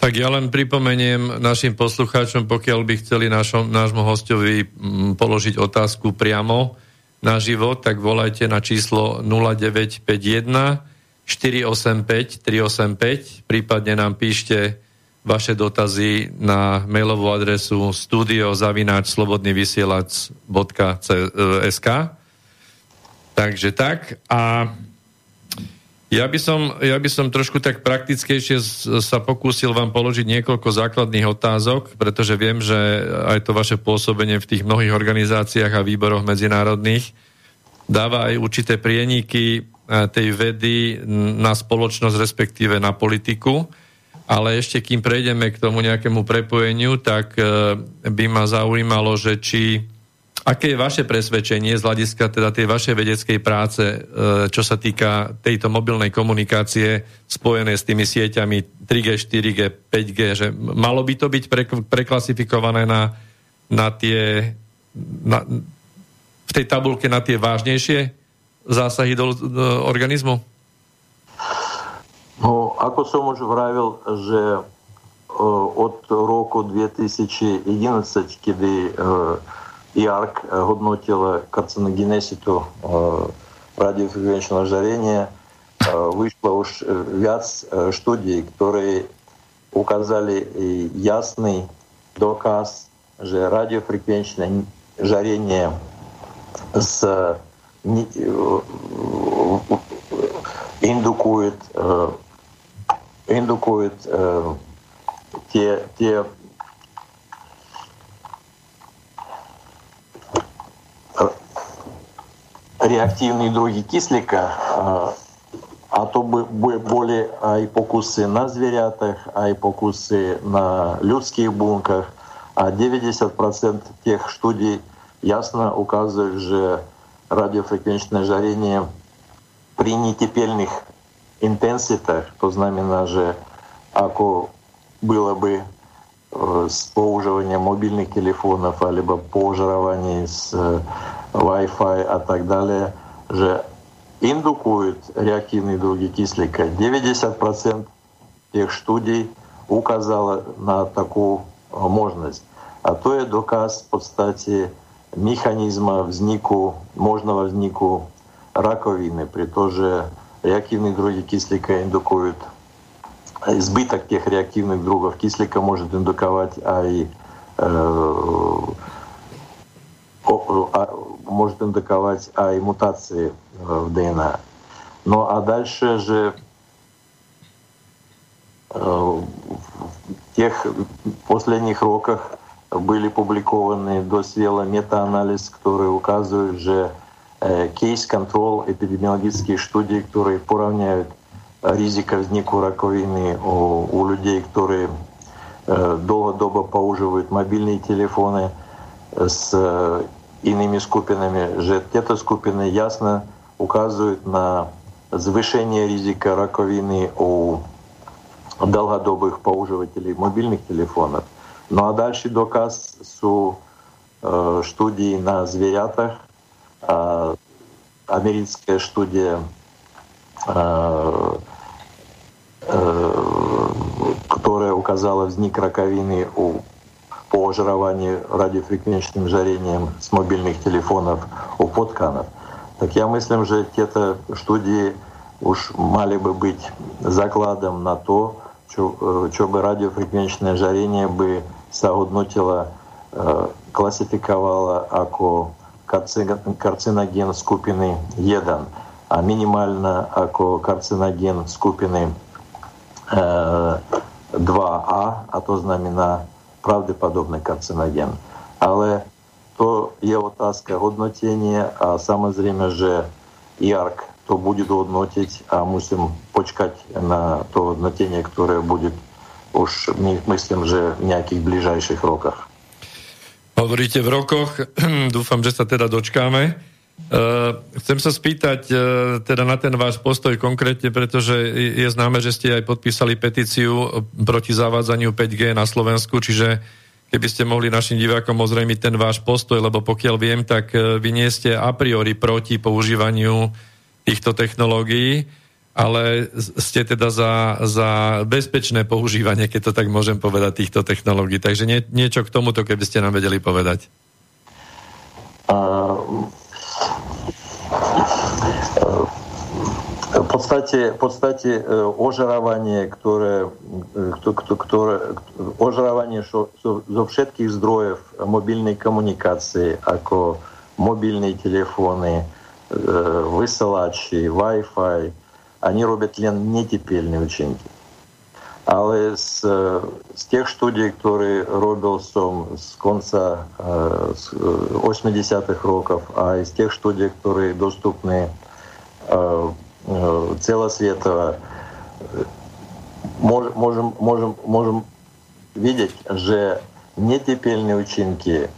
Tak ja len pripomeniem našim poslucháčom, pokiaľ by chceli našom, nášmu hostovi položiť otázku priamo na život, tak volajte na číslo 0951 485 385, prípadne nám píšte vaše dotazy na mailovú adresu studiozavináčslobodnyvysielac.sk Takže tak. A Ja by, som, ja by som trošku tak praktickejšie sa pokúsil vám položiť niekoľko základných otázok, pretože viem, že aj to vaše pôsobenie v tých mnohých organizáciách a výboroch medzinárodných dáva aj určité prieniky tej vedy na spoločnosť, respektíve na politiku. Ale ešte kým prejdeme k tomu nejakému prepojeniu, tak e, by ma zaujímalo, že či Aké je vaše presvedčenie z hľadiska teda tej vašej vedeckej práce, e, čo sa týka tejto mobilnej komunikácie spojené s tými sieťami 3G, 4G, 5G, že malo by to byť pre, preklasifikované na, na tie, na, v tej tabulke na tie vážnejšie zásahy do, do organizmu? Ну, ako som už vravil, že od року 2011, коли ИАРК годнотила карциногенеситу радиофреквенчного ожирения, вышло уж ряд студий, которые указали ясный доказ, что радиофреквенчное жарение с индукует, индукует те, те реактивные други кислика, а то були і покуси на звірятах, а й покуси на людських бунках. А 90% тех студий ясно указывают, что радиофреквенчное жарение при нетепельных интенситах, то знамена же, ако было бы с поуживанием мобильных телефонов, либо поужированием с Wi-Fi а так далее, же индукуют реактивные други кислика. 90% тех студий указало на такую можность. А то je доказ в подстати механизма взнику, можного взнику раковины, при том же реактивные други кислика индукуют избыток тех реактивных другов кислика может индуковать а и э, может индуковать а и мутации в ДНК. Ну а дальше же в тех последних роках были публикованы досвела метаанализ, который указывает, что кейс-контрол эпидемиологические студии, которые поравняют ризика взнику раковины у, у людей, которые э, долго-доба поуживают мобильные телефоны с э, иными скупинами, же эти скупины ясно указывают на завышение ризика раковины у долгодобых поуживателей мобильных телефонов. Ну а дальше доказ с э, студии на зверятах. Э, американская студия э, э которая указала возник раковины у по ожированию радиофреквенчным жарением с мобильных телефонов у подканов. Так я мыслим, что те-то студии уж мали бы быть закладом на то, что э, бы радиофреквенчное жарение бы sa hodnotila, klasifikovala ako karcinogen skupiny 1, a minimálna ako karcinogen skupiny 2A, a to znamená pravdepodobný karcinogen. Ale to je otázka hodnotenia a samozrejme, že IARC to будет однотить, а мусим почкать на то однотение, которое будет už myslím, že v nejakých blížajších rokoch. Hovoríte v rokoch, dúfam, že sa teda dočkáme. Uh, chcem sa spýtať uh, teda na ten váš postoj konkrétne, pretože je známe, že ste aj podpísali petíciu proti zavádzaniu 5G na Slovensku, čiže keby ste mohli našim divákom ozrejmiť ten váš postoj, lebo pokiaľ viem, tak uh, vy nie ste a priori proti používaniu týchto technológií, ale ste teda za, za bezpečné používanie, keď to tak môžem povedať, týchto technológií. Takže nie, niečo k tomuto, keby ste nám vedeli povedať. Uh v podstate, v podstate ožarovanie, ktoré, ktoré, ožarovanie zo, všetkých zdrojov mobilnej komunikácie, ako mobilné telefóny, vysielači, Wi-Fi, они роблять len нетепельні учинки. Але з, з тих штудій, які робив сам з кінця з 80-х років, а із тих штудій, які доступні целосветово, можем, можем, можем видеть, что нетепельные учинки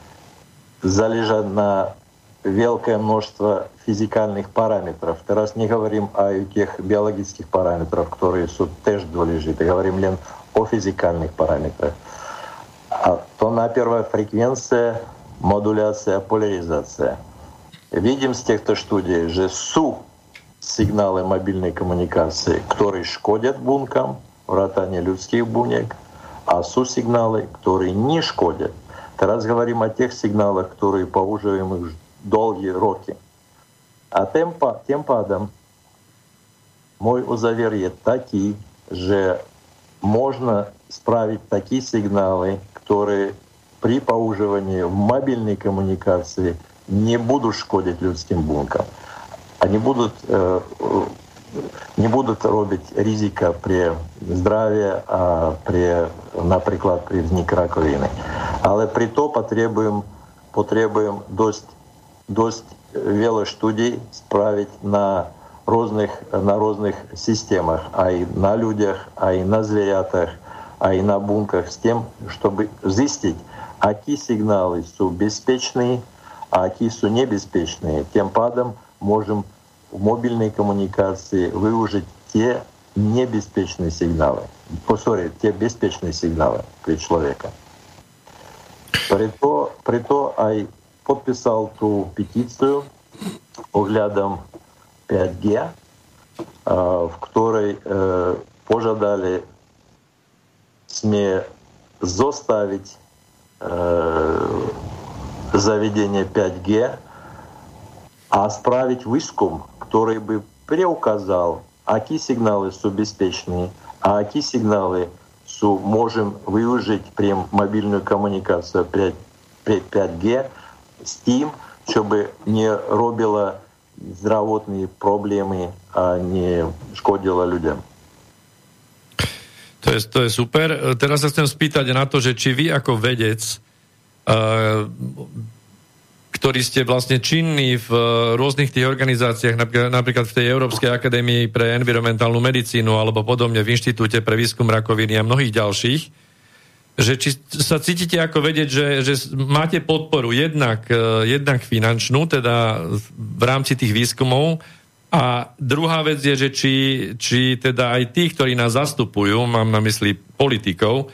залежат на великое множество физикальных параметров. Teraz не говорим о тех биологических параметрах, которые sú теж dôležité. Говорим лен о физикальных параметрах. А то на первая фреквенция, модуляция, поляризация. Видим з týchto štúdí, že sú signály мобильной коммуникации, которые шкодят бункам, вратане людских бунек, а sú signály, которые не шкодят. Teraz говорим о тех сигналах, которые používame už долгие роки. А тем, тем падом мой узавер є такий, що можна справить такие сигналы, которые при поуживании в мобильной коммуникации не будут шкодить людским бункам. Они будут, э, не будут робить ризика при здравии, а при, наприклад, при взник раковины. Але при то потребуем, потребуем досить досць велаштудзей справить на разных на разных системах, а и на людях, а и на зверятах, а и на бунках с тем, чтобы зысціць, які сигналы су бяспечныя, а які су небяспечныя. Тем падом можем в мобильной коммуникации выужить те небяспечные сигналы. Посори, те беспечные сигналы при человека. При то, при то, а подписал ту петицию оглядом 5G, в которой пожадали СМИ заставить заведение 5G, а справить виском, который бы преуказал, какие сигналы су беспечные, а какие сигналы су можем выложить при мобильную коммуникацию 5, 5G, с тим, щоб не робила здравотні проблеми, а не škodila ľuďom. To je, to je super. Teraz sa chcem spýtať na to, že či vy ako vedec, uh, ktorý ste vlastne činní v rôznych tých organizáciách, napríklad v tej Európskej akadémii pre environmentálnu medicínu alebo podobne v Inštitúte pre výskum rakoviny a mnohých ďalších, že či sa cítite ako vedieť, že, že máte podporu jednak, e, jednak finančnú, teda v rámci tých výskumov, a druhá vec je, že či, či teda aj tí, ktorí nás zastupujú, mám na mysli politikov,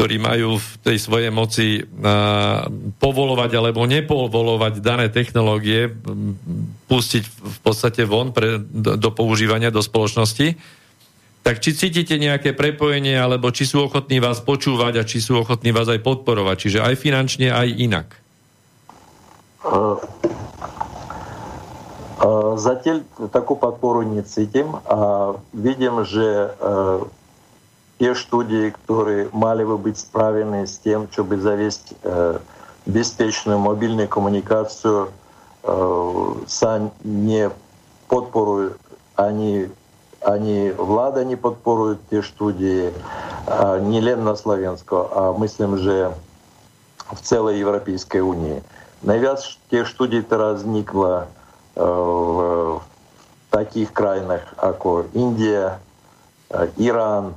ktorí majú v tej svojej moci uh, povolovať alebo nepovolovať dané technológie, pustiť v podstate von pre, do, do používania do spoločnosti, tak či cítite nejaké prepojenie, alebo či sú ochotní vás počúvať a či sú ochotní vás aj podporovať, čiže aj finančne, aj inak? Uh, uh, zatiaľ takú podporu necítim a vidím, že uh, tie štúdie, ktoré mali by byť spravené s tým, čo by zaviesť bezpečnú mobilnú komunikáciu, sa nepodporujú ani они, Они влада не падпоруе те студии а, не лена славенского а мыслім же в целой Европейской уніі навяз те студии-то разнікла э, в таких краинах, как Индия, э, Иран,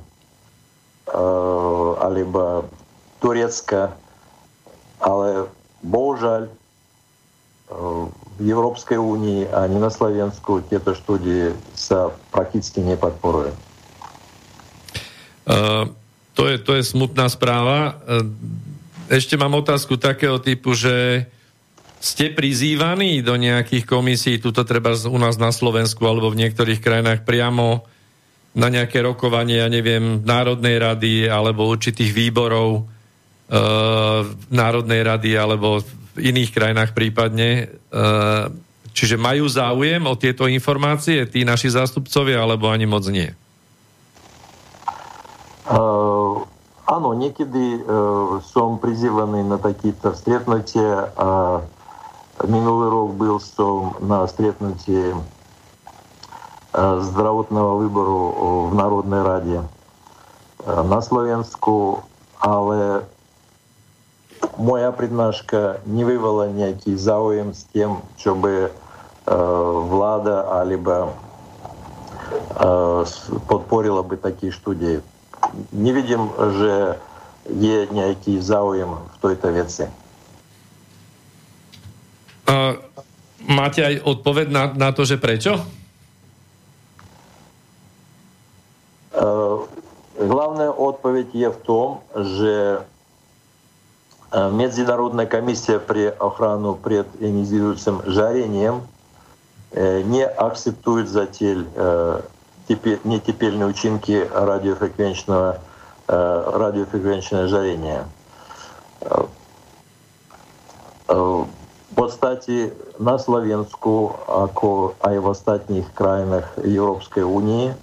э, а либо турецка але бо bohužaľ v Európskej únii ani na Slovensku tieto štúdie sa prakticky nepodporuje. Uh, to, je, to je smutná správa. Uh, ešte mám otázku takého typu, že ste prizývaní do nejakých komisí, tuto treba u nás na Slovensku alebo v niektorých krajinách priamo na nejaké rokovanie, ja neviem, Národnej rady alebo určitých výborov uh, Národnej rady alebo v iných krajinách prípadne. E, čiže majú záujem o tieto informácie tí naši zástupcovia, alebo ani moc nie? Uh, áno, niekedy uh, som prizývaný na takýto stretnutie a minulý rok byl som na stretnutí zdravotného výboru v Národnej rade na Slovensku, ale moja prednáška nevyvolala nejaký záujem s tým, čo by vláda alebo podporila by také štúdie. Nevidím, že je nejaký záujem v tejto veci. A máte aj odpoveď na, na to, že prečo? Главная odpoveď je v tom, že Международная комиссия при охрану пред ионизирующим жарением не акцептует затель нетепельные учинки радиофреквенчного радиофреквенчное жарение. В остаті на Словенську, а й в остатніх країнах Європейської Унії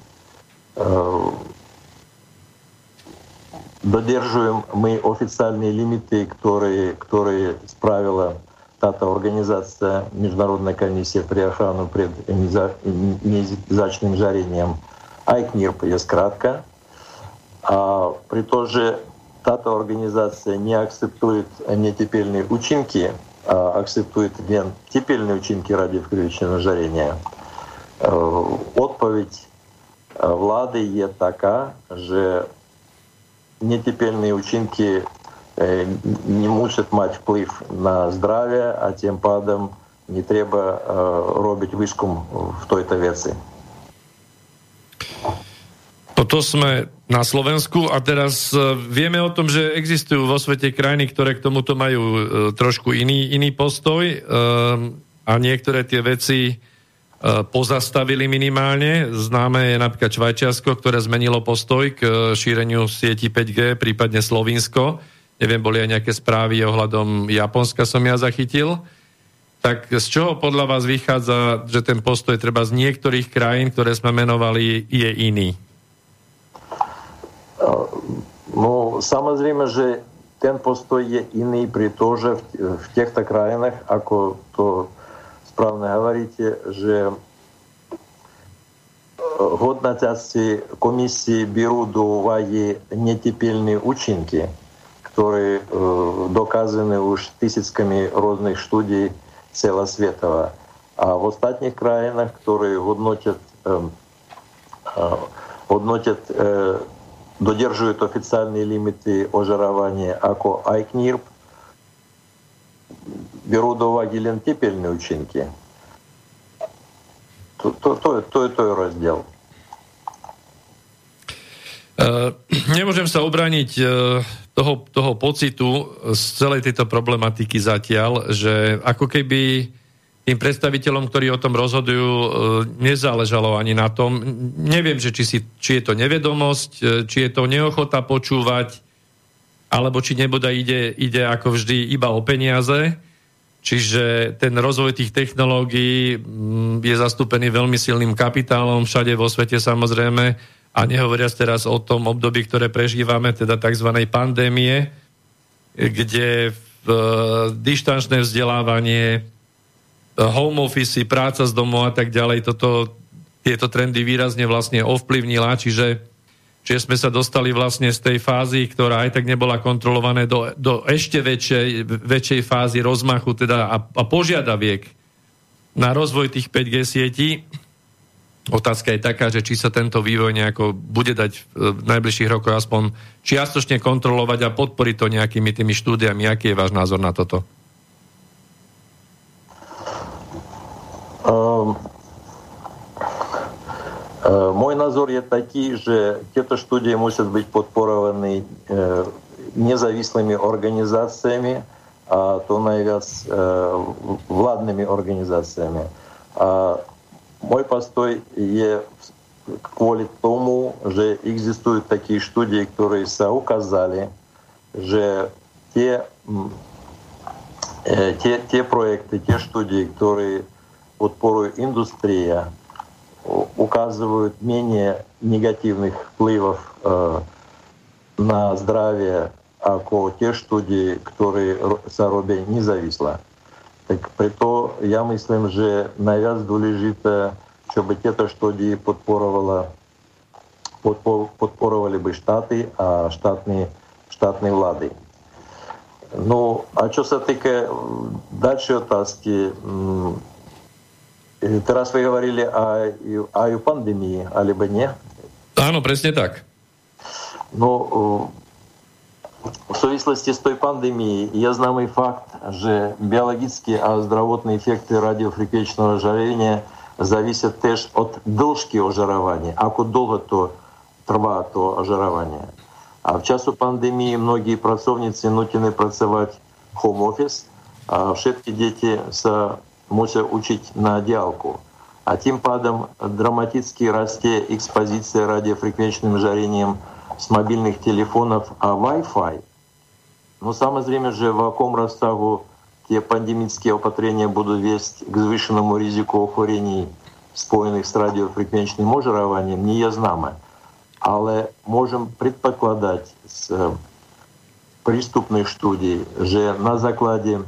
додерживаем мы официальные лимиты, которые, которые справила тата организация Международная комиссия при охрану пред неизячным жарением АйКНИРП, есть кратко. А при том же тата организация не акцептует нетепельные учинки, а акцептует тепельные учинки радиовключенного жарения. Отповедь влади є така, що нетепельные учинки не мусять мати вплив на здравие, а тим падом не треба робити вишкум в той-то веці. Toto sme na Slovensku a teraz vieme o tom, že existujú vo svete krajiny, ktoré k tomuto majú trošku iný, iný postoj a niektoré tie veci pozastavili minimálne. Známe je napríklad Švajčiarsko, ktoré zmenilo postoj k šíreniu sieti 5G, prípadne Slovinsko neviem, boli aj nejaké správy ohľadom Japonska som ja zachytil. Tak z čoho podľa vás vychádza, že ten postoj treba z niektorých krajín, ktoré sme menovali, je iný? No, samozrejme, že ten postoj je iný pri v, v týchto krajinách, ako to правильно говорите, że э, годности комиссии берут до уваги нетипельные учинки, которые э, доказаны уж тысячками разных студий цела. А в остальных краинах, которые однотят, э, э однотят, э, додерживают официальные лимиты ожирования АКО Айкнирп, беру до уваги лентепельные учинки, то, то, то, то, то и раздел. Uh, nemôžem sa obraniť uh, toho, toho pocitu z celej tejto problematiky zatiaľ, že ako keby tým predstaviteľom, ktorí o tom rozhodujú, e, nezáležalo ani na tom. Neviem, že či, si, či je to nevedomosť, e, či je to neochota počúvať, alebo či nebuda ide, ide ako vždy iba o peniaze. Čiže ten rozvoj tých technológií mm, je zastúpený veľmi silným kapitálom všade vo svete samozrejme a nehovoriac teraz o tom období, ktoré prežívame, teda tzv. pandémie, kde v, e, dištančné vzdelávanie, e, home office, práca z domu a tak ďalej, toto, tieto trendy výrazne vlastne ovplyvnila, čiže, čiže sme sa dostali vlastne z tej fázy, ktorá aj tak nebola kontrolované do, do ešte väčšej, väčšej fázy rozmachu teda a, a požiadaviek na rozvoj tých 5G sietí Otázka je taká, že či sa tento vývoj nejako bude dať v najbližších rokoch aspoň čiastočne kontrolovať a podporiť to nejakými tými štúdiami. Aký je váš názor na toto? Um, uh, môj názor je taký, že tieto štúdie musia byť podporované uh, nezávislými organizáciami a to najviac uh, vládnymi organizáciami. A Мой постой je kvôli tomu, že existujú také štúdie, ktoré sa ukázali, že tie, tie, tie projekty, tie štúdie, ktoré podporujú industria, указывают менее негативных впливов на здравие, ако те štúdie, ktoré sa robia nezávisle. Tak preto ja myslím, že najviac dôležité, čo by tieto štúdie podporovala, podpor, podporovali by štáty a štátne, štátne vlády. Ну, а що все таки далі отазки, otázky, teraz вы говорили о, о пандемии, alebo nie? Áno, presne tak. Ну, в súvislosti с той пандемией je známy факт, že biologické a zdravotné эффекты радиофреквенчного жарения зависят теж от дĺжки ожирування, ako dlho to trvá to ожирування. А в часу пандемії многі працівниці нутіни працювати хом-офіс, а všetky діти са мусять учити на діалку. А тим падом драматически расте экспозиция радиофреквенчным жарением с мобильных телефонов, а Wi-Fi. Но самое время же в каком розсагу те пандемические опатрения будут вести к звышенному ризику охорений, споjených с радиофреквенчным ожированием, не знаме ale môžem predpokladať z e, prístupných štúdí, že na základe e,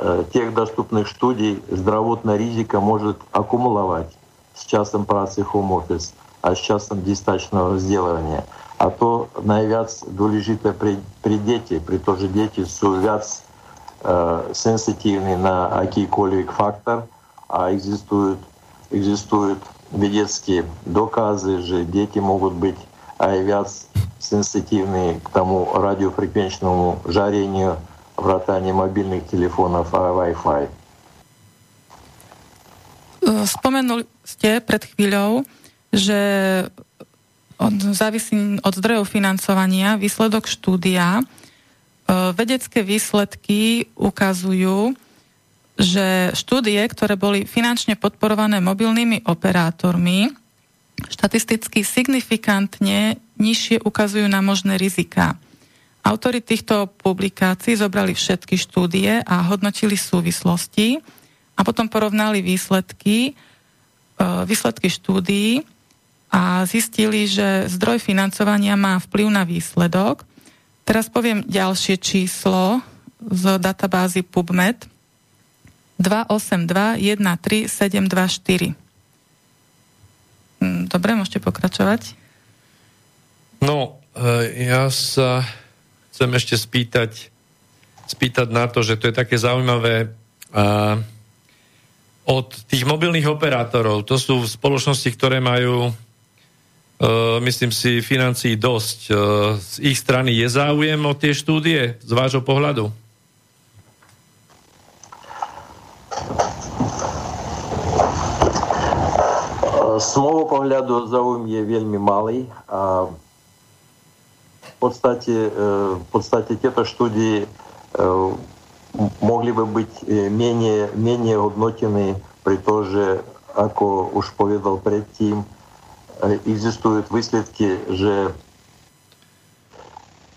Э, тех доступных студий здравотна ризика может аккумуловать с частым працы home office, а с частым дистачного сделания. А то наявяць долежите при, при дети, при том же дети сувяць э, сенситивный на який-колі фактор, а экзистуют, экзистуют медицинские доказы же, дети могут быть аявят сенситивные к тому радиофреквенчному жарению vrátanie mobilných telefónov a Wi-Fi. Spomenuli ste pred chvíľou, že od, závisí od zdrojov financovania výsledok štúdia. Vedecké výsledky ukazujú, že štúdie, ktoré boli finančne podporované mobilnými operátormi, štatisticky signifikantne nižšie ukazujú na možné rizika. Autori týchto publikácií zobrali všetky štúdie a hodnotili súvislosti a potom porovnali výsledky, e, výsledky štúdií a zistili, že zdroj financovania má vplyv na výsledok. Teraz poviem ďalšie číslo z databázy PubMed. 282 13724. Hm, dobre, môžete pokračovať. No, e, ja sa chcem ešte spýtať, spýtať na to, že to je také zaujímavé a, od tých mobilných operátorov. To sú spoločnosti, ktoré majú Uh, myslím si, financií dosť. Uh, z ich strany je záujem o tie štúdie z vášho pohľadu? Z môjho pohľadu záujem je veľmi malý. A в подстаті, в подстаті ті студії могли бы быть менее, менее однотины, при том же, ако уж поведал предтим, existuют выследки, že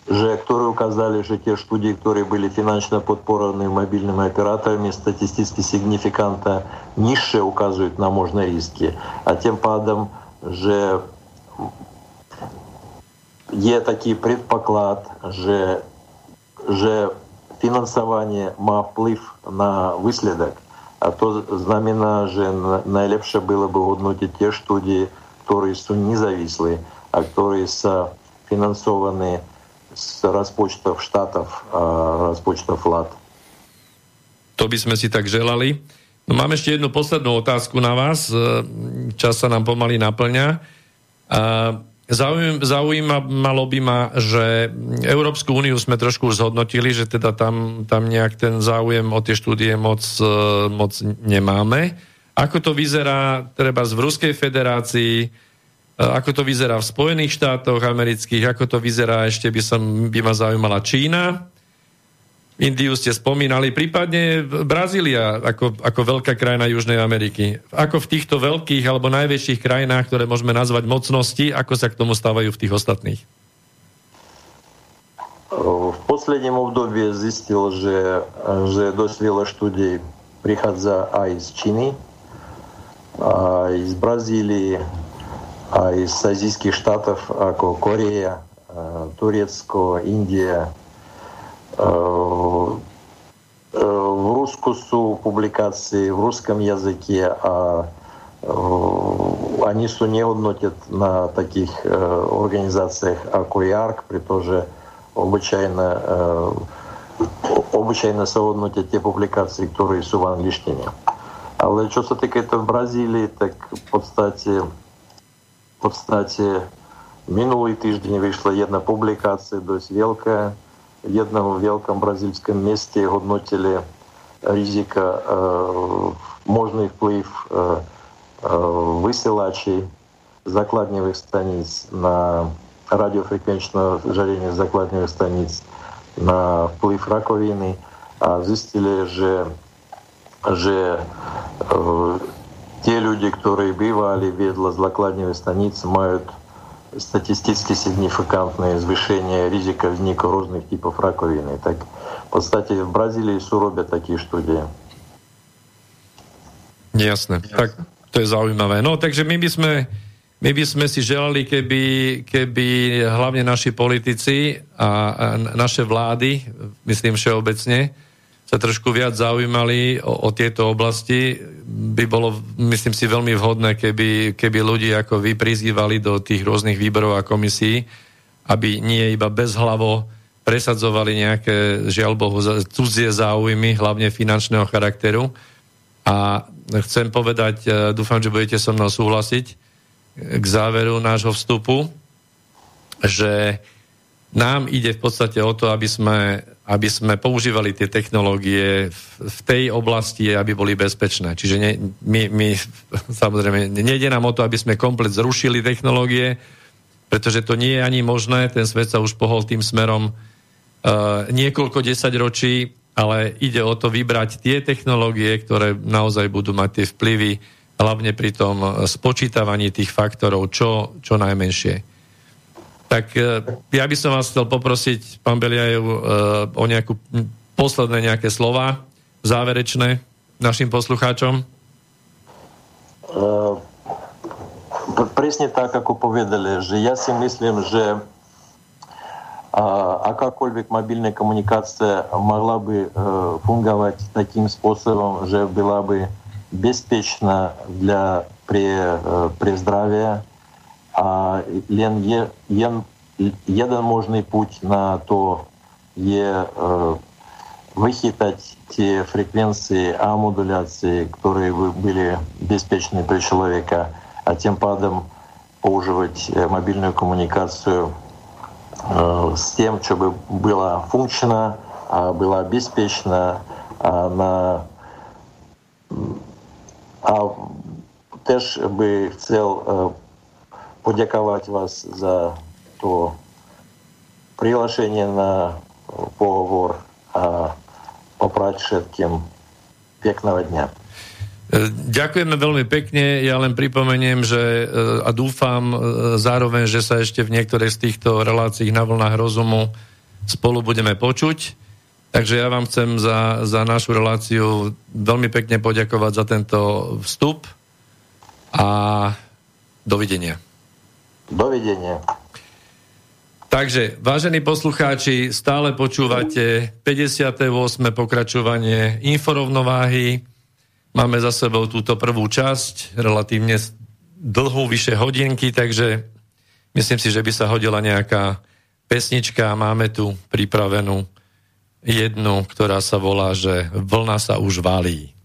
же, которые указали, что те студии, которые были финансово подпораны мобильными операторами, статистически сигнификантно ниже указывают на можно риски. А тем падом же є такий предпоклад, že, že finansovanie má vplyv na výsledok. A to znamená, že najlepšie bylo by hodnotiť tie štúdie, ktoré sú nezávislé a ktoré sú financované z rozpočtov štátov a rozpočtov vlád. To by sme si tak želali. No, mám ešte jednu poslednú otázku na vás. E, čas sa nám pomaly naplňa. zaujímalo by ma, že Európsku úniu sme trošku zhodnotili, že teda tam, tam nejak ten záujem o tie štúdie moc, e, moc nemáme. Ako to vyzerá treba v Ruskej federácii, ako to vyzerá v Spojených štátoch amerických, ako to vyzerá, ešte by, som, by ma zaujímala Čína. Indiu ste spomínali, prípadne Brazília ako, ako veľká krajina Južnej Ameriky. Ako v týchto veľkých alebo najväčších krajinách, ktoré môžeme nazvať mocnosti, ako sa k tomu stávajú v tých ostatných? V posledním období zistil, že, dosť veľa štúdí prichádza aj z Číny, aj z Brazílie, aj z azijských štátov ako Korea, Turecko, Э, э, в Рускусу публикации в русском языке, а э, они Анису не однотят на таких организациях, а ОИАРК, при тоже обычайно обычайно соотносять те публикации, которые су в англійщині. Але що це таке в Бразилии так подстаті, подстаті минулий тиждень вийшла одна публікація, досить велика, jednom veľkom brazílskom meste hodnotili rizika, možný vplyv vysielačей základňových staníc на радиофреквенчное жарение закладных станиц на вплив раковины, а зистили, že, že э, те люди, которые бывали ведла закладневой станицы, имеют статистически сигнификантное звышение риска взника разных типов раковины. Так, кстати, в Бразилии суробят такие студии. Ясно. Ясно. Так, to je zaujímavé. No, takže my by sme, my by sme si želali, keby, keby hlavne naši politici a, a naše vlády, myslím všeobecne, sa trošku viac zaujímali o, o tieto oblasti, by bolo, myslím si, veľmi vhodné, keby, keby ľudí ako vy prizývali do tých rôznych výborov a komisí, aby nie iba bezhlavo presadzovali nejaké, žiaľ Bohu, cudzie záujmy, hlavne finančného charakteru, a chcem povedať, e, dúfam, že budete so mnou súhlasiť, e, k záveru nášho vstupu, že nám ide v podstate o to, aby sme, aby sme používali tie technológie v, tej oblasti, aby boli bezpečné. Čiže ne, my, my samozrejme, nejde nám o to, aby sme komplet zrušili technológie, pretože to nie je ani možné, ten svet sa už pohol tým smerom uh, niekoľko desaťročí, ale ide o to vybrať tie technológie, ktoré naozaj budú mať tie vplyvy, hlavne pri tom spočítavaní tých faktorov, čo, čo najmenšie. Tak e, ja by som vás chcel poprosiť, pán Beliajev, e, o nejakú posledné nejaké slova záverečné našim poslucháčom. Uh, presne tak, ako povedali, že ja si myslím, že а какая мобильная коммуникация могла бы э, фунговать таким способом, что была бы беспечна для при, э, при здравия, а лен е, ен, jeden možný путь на то je э, высчитать те фреквенции А-модуляции, которые были беспечны при человека, а тем падом поуживать мобильную коммуникацию Э, с тем, чтобы была функчна, была безпечна, на а теж би хотів poďakovať vás za to prihlášenie na pohovor a poprať všetkým pekného dňa. Ďakujeme veľmi pekne. Ja len pripomeniem, že e, a dúfam e, zároveň, že sa ešte v niektorej z týchto relácií na vlnách rozumu spolu budeme počuť. Takže ja vám chcem za, za našu reláciu veľmi pekne poďakovať za tento vstup a dovidenia. Dovidenia. Takže, vážení poslucháči, stále počúvate 58. pokračovanie inforovnováhy Máme za sebou túto prvú časť, relatívne dlhú, vyše hodinky, takže myslím si, že by sa hodila nejaká pesnička. Máme tu pripravenú jednu, ktorá sa volá, že Vlna sa už valí.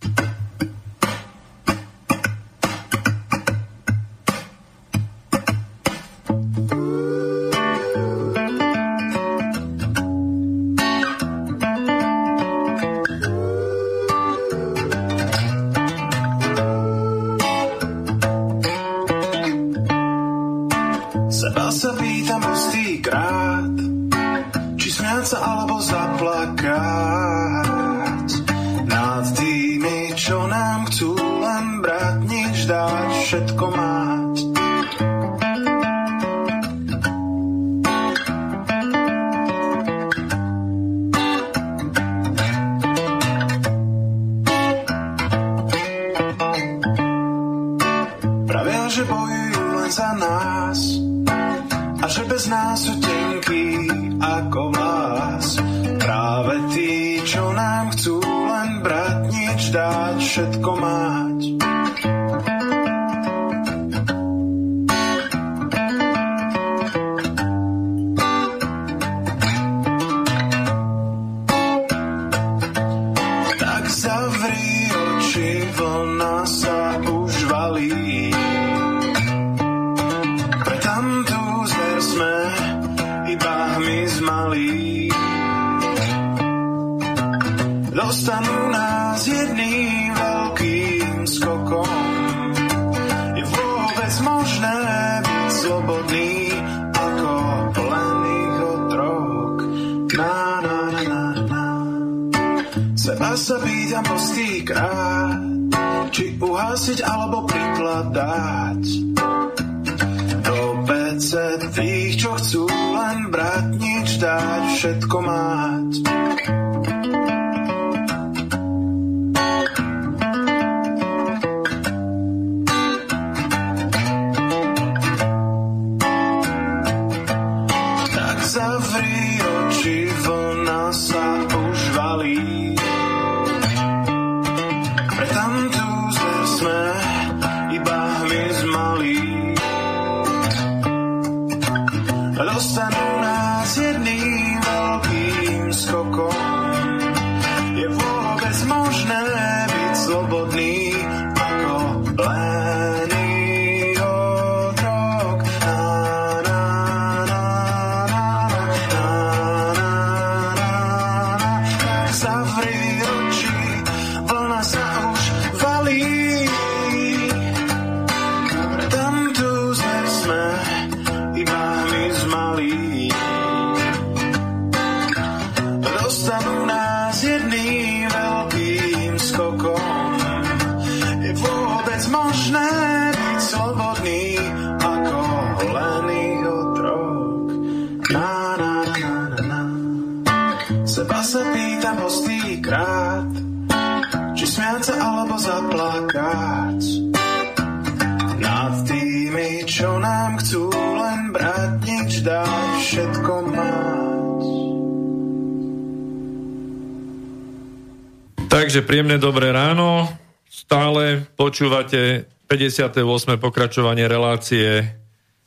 Príjemné dobré ráno. Stále počúvate 58. pokračovanie relácie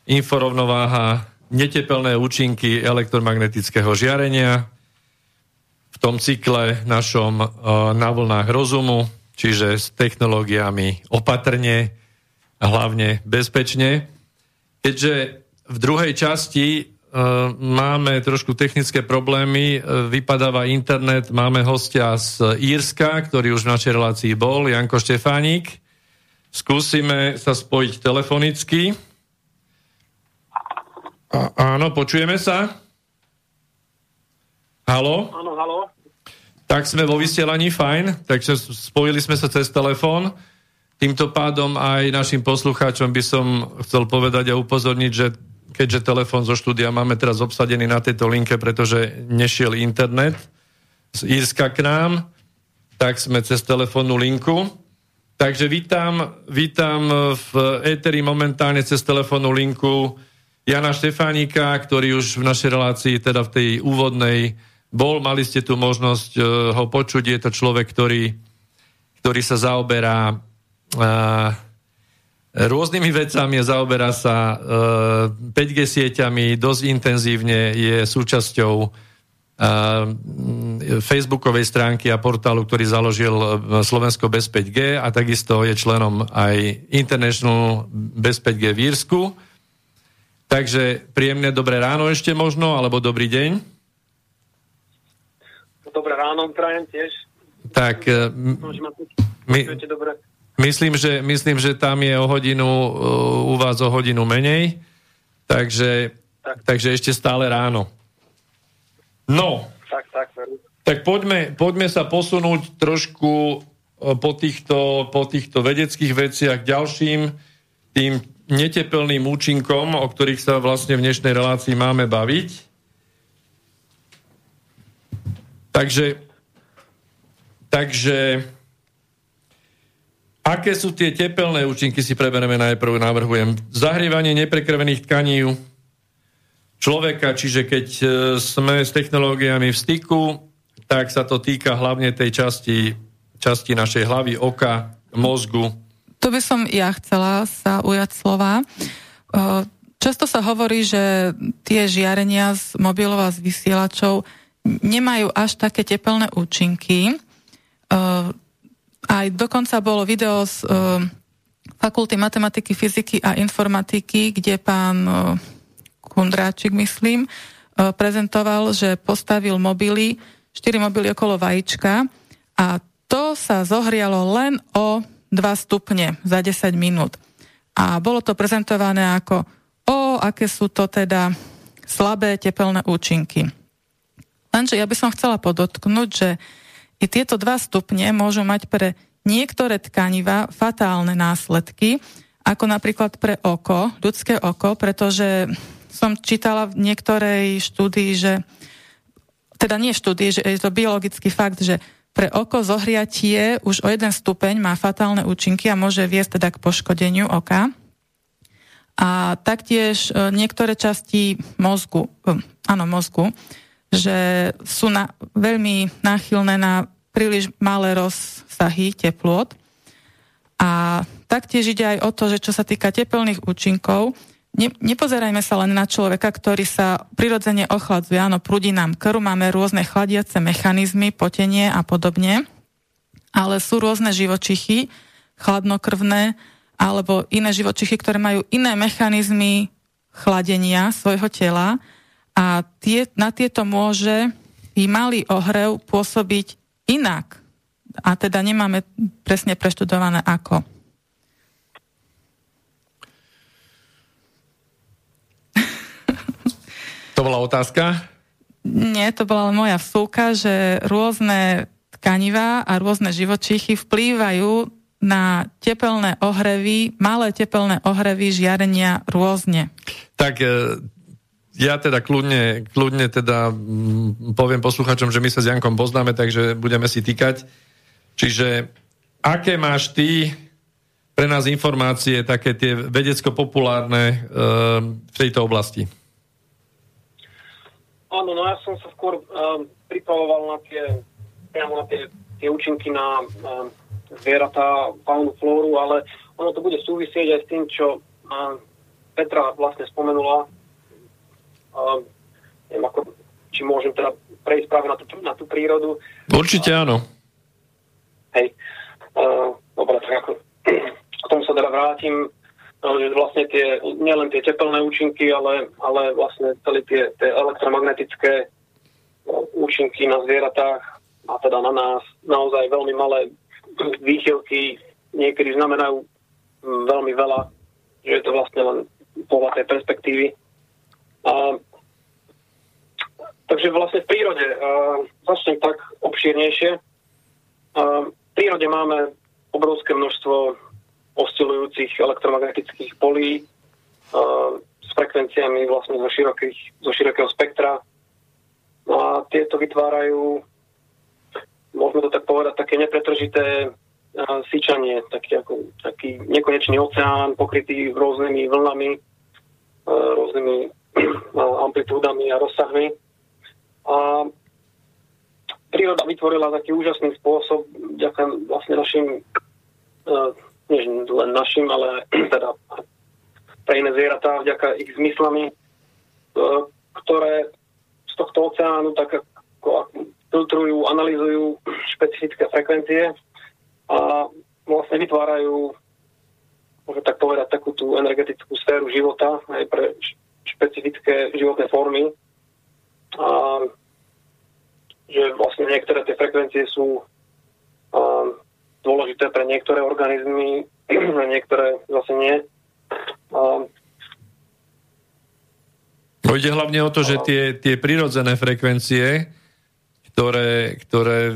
Inforovnováha netepelné účinky elektromagnetického žiarenia v tom cykle našom uh, na vlnách rozumu, čiže s technológiami opatrne a hlavne bezpečne. Keďže v druhej časti E, máme trošku technické problémy, e, vypadáva internet, máme hostia z Írska, ktorý už v našej relácii bol, Janko Štefánik. Skúsime sa spojiť telefonicky. A, áno, počujeme sa? Halo? Áno, halo. Tak sme vo vysielaní, fajn. Takže spojili sme sa cez telefón. Týmto pádom aj našim poslucháčom by som chcel povedať a upozorniť, že keďže telefón zo štúdia máme teraz obsadený na tejto linke, pretože nešiel internet z Írska k nám, tak sme cez telefónnu linku. Takže vítam, vítam v éteri momentálne cez telefónnu linku Jana Štefánika, ktorý už v našej relácii, teda v tej úvodnej, bol. Mali ste tu možnosť uh, ho počuť. Je to človek, ktorý, ktorý sa zaoberá uh, rôznymi vecami, zaoberá sa e, 5G sieťami, dosť intenzívne je súčasťou e, facebookovej stránky a portálu, ktorý založil e, Slovensko bez 5G a takisto je členom aj International bez 5G v Írsku. Takže príjemné dobré ráno ešte možno, alebo dobrý deň. Dobré ráno, prajem tiež. Tak, e, my, Myslím že, myslím, že tam je o hodinu, uh, u vás o hodinu menej, takže, tak. takže ešte stále ráno. No, tak, tak, tak poďme, poďme sa posunúť trošku uh, po týchto, po týchto vedeckých veciach ďalším tým netepelným účinkom, o ktorých sa vlastne v dnešnej relácii máme baviť. Takže, takže Aké sú tie tepelné účinky, si preberieme najprv, navrhujem. Zahrievanie neprekrvených tkaní človeka, čiže keď e, sme s technológiami v styku, tak sa to týka hlavne tej časti, časti našej hlavy, oka, mozgu. To by som ja chcela sa ujať slova. E, často sa hovorí, že tie žiarenia z mobilov a z vysielačov nemajú až také tepelné účinky. Aj dokonca bolo video z uh, Fakulty matematiky, fyziky a informatiky, kde pán uh, Kundráčik, myslím, uh, prezentoval, že postavil mobily, štyri mobily okolo vajíčka a to sa zohrialo len o 2 stupne za 10 minút. A bolo to prezentované ako o, aké sú to teda slabé tepelné účinky. Lenže ja by som chcela podotknúť, že i tieto 2 stupne môžu mať pre niektoré tkaniva fatálne následky, ako napríklad pre oko, ľudské oko, pretože som čítala v niektorej štúdii, že teda nie štúdii, že je to biologický fakt, že pre oko zohriatie už o jeden stupeň má fatálne účinky a môže viesť teda k poškodeniu oka. A taktiež e, niektoré časti mozgu, e, áno, mozgu, že sú na, veľmi náchylné na príliš malé rozsahy teplot. A taktiež ide aj o to, že čo sa týka tepelných účinkov, ne, nepozerajme sa len na človeka, ktorý sa prirodzene ochladzuje. Áno, prúdi nám krv, máme rôzne chladiace mechanizmy, potenie a podobne, ale sú rôzne živočichy, chladnokrvné, alebo iné živočichy, ktoré majú iné mechanizmy chladenia svojho tela a tie, na tieto môže i malý ohrev pôsobiť inak. A teda nemáme presne preštudované ako. To bola otázka? Nie, to bola moja vsúka, že rôzne tkanivá a rôzne živočichy vplývajú na tepelné ohrevy, malé tepelné ohrevy žiarenia rôzne. Tak e, ja teda kľudne, kľudne teda poviem posluchačom, že my sa s Jankom poznáme, takže budeme si týkať. Čiže aké máš ty pre nás informácie, také tie vedecko-populárne e, v tejto oblasti? Áno, no ja som sa skôr uh, pripravoval na tie, na tie, tie účinky na uh, zvieratá, faunu, flóru, ale ono to bude súvisieť aj s tým, čo uh, Petra vlastne spomenula. Uh, neviem, ako, či môžem teda prejsť práve na tú, na tú prírodu. Určite áno. Hej. Uh, dobre, tak ako k tomu sa teda vrátim že vlastne tie, nielen tie tepelné účinky, ale, ale vlastne celé tie, tie elektromagnetické no, účinky na zvieratách a teda na nás naozaj veľmi malé výchylky niekedy znamenajú veľmi veľa, že je to vlastne len pohľad tej perspektívy. A, takže vlastne v prírode, a, začnem tak obšírnejšie, a, v prírode máme obrovské množstvo oscilujúcich elektromagnetických polí uh, s frekvenciami vlastne zo, širokých, zo širokého spektra. No a tieto vytvárajú, môžeme to tak povedať, také nepretržité syčanie, taký, ako, taký nekonečný oceán pokrytý rôznymi vlnami, rôznymi amplitúdami a rozsahmi. A príroda vytvorila taký úžasný spôsob, ďakujem vlastne našim nie len našim, ale teda pre iné zvieratá vďaka ich zmyslami, e, ktoré z tohto oceánu tak ako filtrujú, analýzujú špecifické frekvencie a vlastne vytvárajú, môžem tak povedať, takú tú energetickú sféru života aj pre špecifické životné formy. A že vlastne niektoré tie frekvencie sú dôležité pre niektoré organizmy, niektoré zase nie. No ide hlavne o to, že tie, tie prirodzené frekvencie, ktoré, ktoré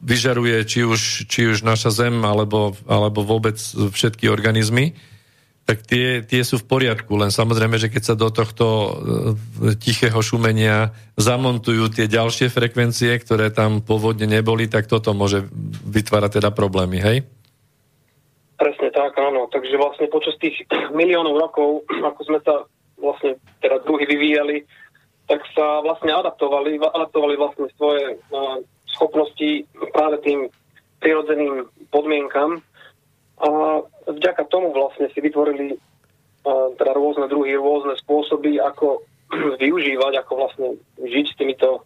vyžaruje či už, či už naša Zem, alebo, alebo vôbec všetky organizmy, tak tie, tie sú v poriadku. Len samozrejme, že keď sa do tohto e, tichého šumenia zamontujú tie ďalšie frekvencie, ktoré tam pôvodne neboli, tak toto môže vytvárať teda problémy, hej? Presne tak, áno. Takže vlastne počas tých miliónov rokov, ako sme sa vlastne teda druhy vyvíjali, tak sa vlastne adaptovali, adaptovali vlastne svoje uh, schopnosti práve tým prirodzeným podmienkam, a vďaka tomu vlastne si vytvorili teda rôzne druhy, rôzne spôsoby, ako využívať, ako vlastne žiť s týmito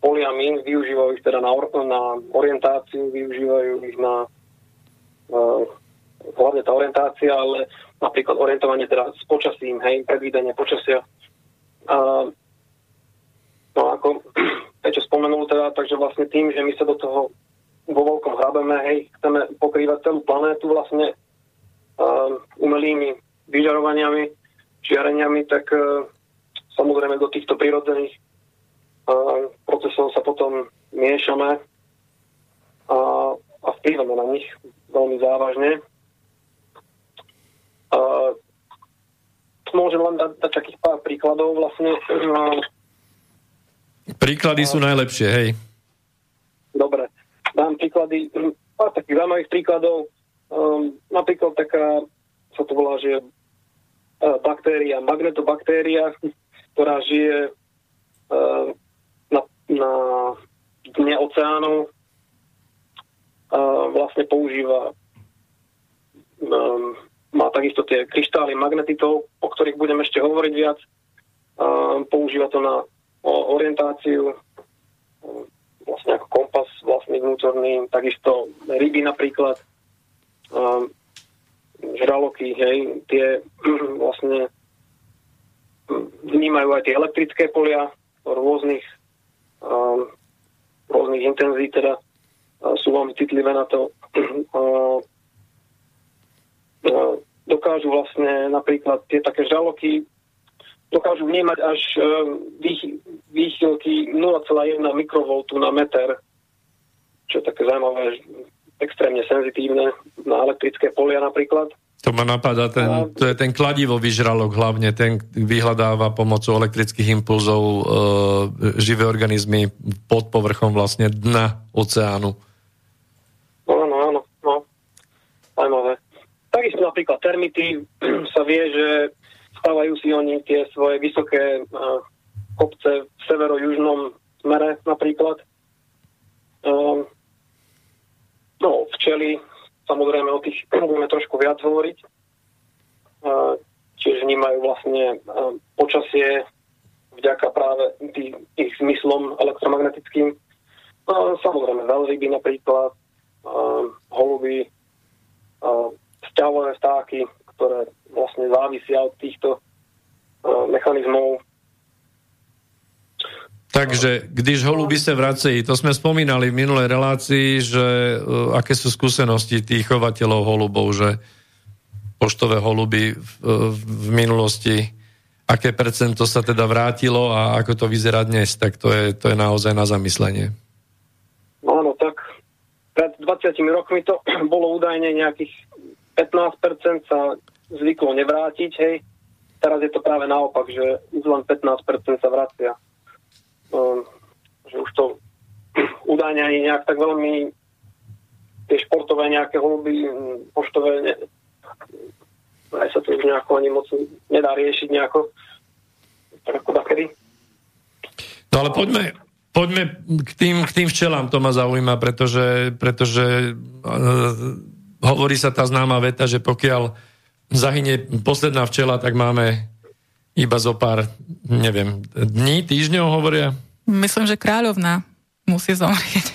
poliami, využívajú ich teda na, or- na orientáciu, využívajú ich na uh, hlavne tá orientácia, ale napríklad orientovanie teda s počasím, hej, predvídanie počasia. Uh, no ako Peťo spomenul teda, takže vlastne tým, že my sa do toho vo veľkom hrabeme, hej, chceme pokrývať celú planétu vlastne uh, umelými vyžarovaniami, žiareniami, tak uh, samozrejme do týchto prírodzených uh, procesov sa potom miešame a, a vplyvame na nich veľmi závažne. Uh, môžem len dať, dať takých pár príkladov vlastne. Uh, Príklady sú najlepšie, hej. Dobre dám príklady, pár takých zaujímavých príkladov. Um, napríklad taká, sa to volá, že uh, baktéria, magnetobaktéria, ktorá žije uh, na, na dne oceánu, uh, vlastne používa um, má takisto tie kryštály magnetitov, o ktorých budem ešte hovoriť viac. Uh, používa to na orientáciu, vlastne ako kompas vlastný vnútorný, takisto ryby napríklad, um, žraloky, hej, tie vlastne vnímajú aj tie elektrické polia rôznych um, rôznych intenzít, teda sú veľmi citlivé na to. Dokážu vlastne napríklad tie také žraloky dokážu vnímať až e, výchylky 0,1 mikrovoltu na meter, čo je také zaujímavé, extrémne senzitívne na elektrické polia napríklad. To ma napadá, ten, to je ten kladivo vyžralok hlavne, ten vyhľadáva pomocou elektrických impulzov e, živé organizmy pod povrchom vlastne dna oceánu. No, áno, áno, no. Zaujímavé. Takisto napríklad termity sa vie, že Stávajú si oni tie svoje vysoké uh, kopce v severo-južnom smere napríklad. Uh, no, včely, samozrejme o tých budeme trošku viac hovoriť. Uh, tiež vnímajú vlastne uh, počasie vďaka práve tých, ich zmyslom elektromagnetickým. Uh, samozrejme veľryby napríklad, uh, holuby, uh, vzťahové vtáky, ktoré vlastne závisia od týchto uh, mechanizmov. Takže, když holuby sa vracejí, to sme spomínali v minulej relácii, že uh, aké sú skúsenosti tých chovateľov holubov, že poštové holuby v, uh, v minulosti, aké percento sa teda vrátilo a ako to vyzerá dnes, tak to je, to je naozaj na zamyslenie. No áno, tak pred 20 rokmi to bolo údajne nejakých 15% sa zvyklo nevrátiť, hej. Teraz je to práve naopak, že už len 15% sa vracia. Um, že už to údajne ani nejak tak veľmi tie športové nejaké holuby, poštové, ne, aj sa to už nejako ani moc nedá riešiť nejako. Tak ako takedy. No ale poďme, poďme k tým, k tým včelám, to ma zaujíma, pretože, pretože uh, hovorí sa tá známa veta, že pokiaľ zahynie posledná včela, tak máme iba zo pár, neviem, dní, týždňov hovoria? Myslím, že kráľovná musí zomrieť.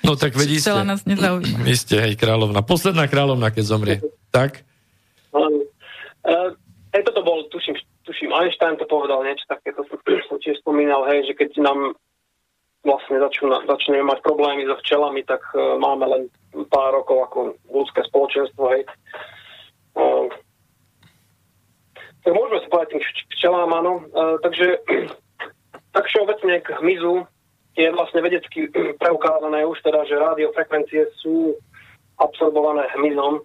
No tak vedí ste. nás nezaujíma. Ste, hej, kráľovna. Posledná kráľovna, keď zomrie. Tak? Uh, hej, toto bol, tuším, tuším, Einstein to povedal niečo také, to som, som tiež spomínal, hej, že keď nám vlastne začnú, začneme mať problémy so včelami, tak uh, máme len pár rokov ako ľudské spoločenstvo, hej. Uh, tak môžeme sa povedať tým včelám, áno. Uh, takže tak všeobecne k hmyzu je vlastne vedecky preukázané už teda, že rádiofrekvencie sú absorbované hmyzom.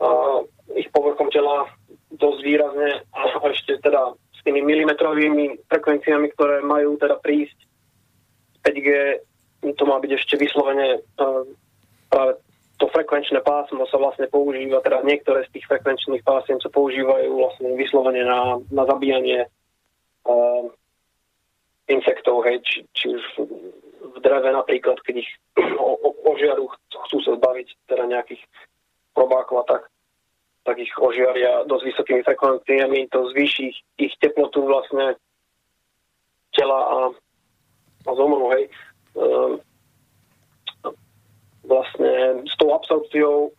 Uh, ich povrchom tela dosť výrazne a ešte teda s tými milimetrovými frekvenciami, ktoré majú teda prísť 5G to má byť ešte vyslovene uh, práve to frekvenčné pásmo sa vlastne používa, teda niektoré z tých frekvenčných pásiem sa používajú vlastne vyslovene na, na zabíjanie uh, insektov, hej, či, či už v dreve napríklad, keď ich o, o, ožiaru chcú sa zbaviť teda nejakých probákov a tak, tak ich ožiaria dosť vysokými frekvenciami, to zvýši ich, ich teplotu vlastne tela a a zomru, hej. Ehm, vlastne s tou absorpciou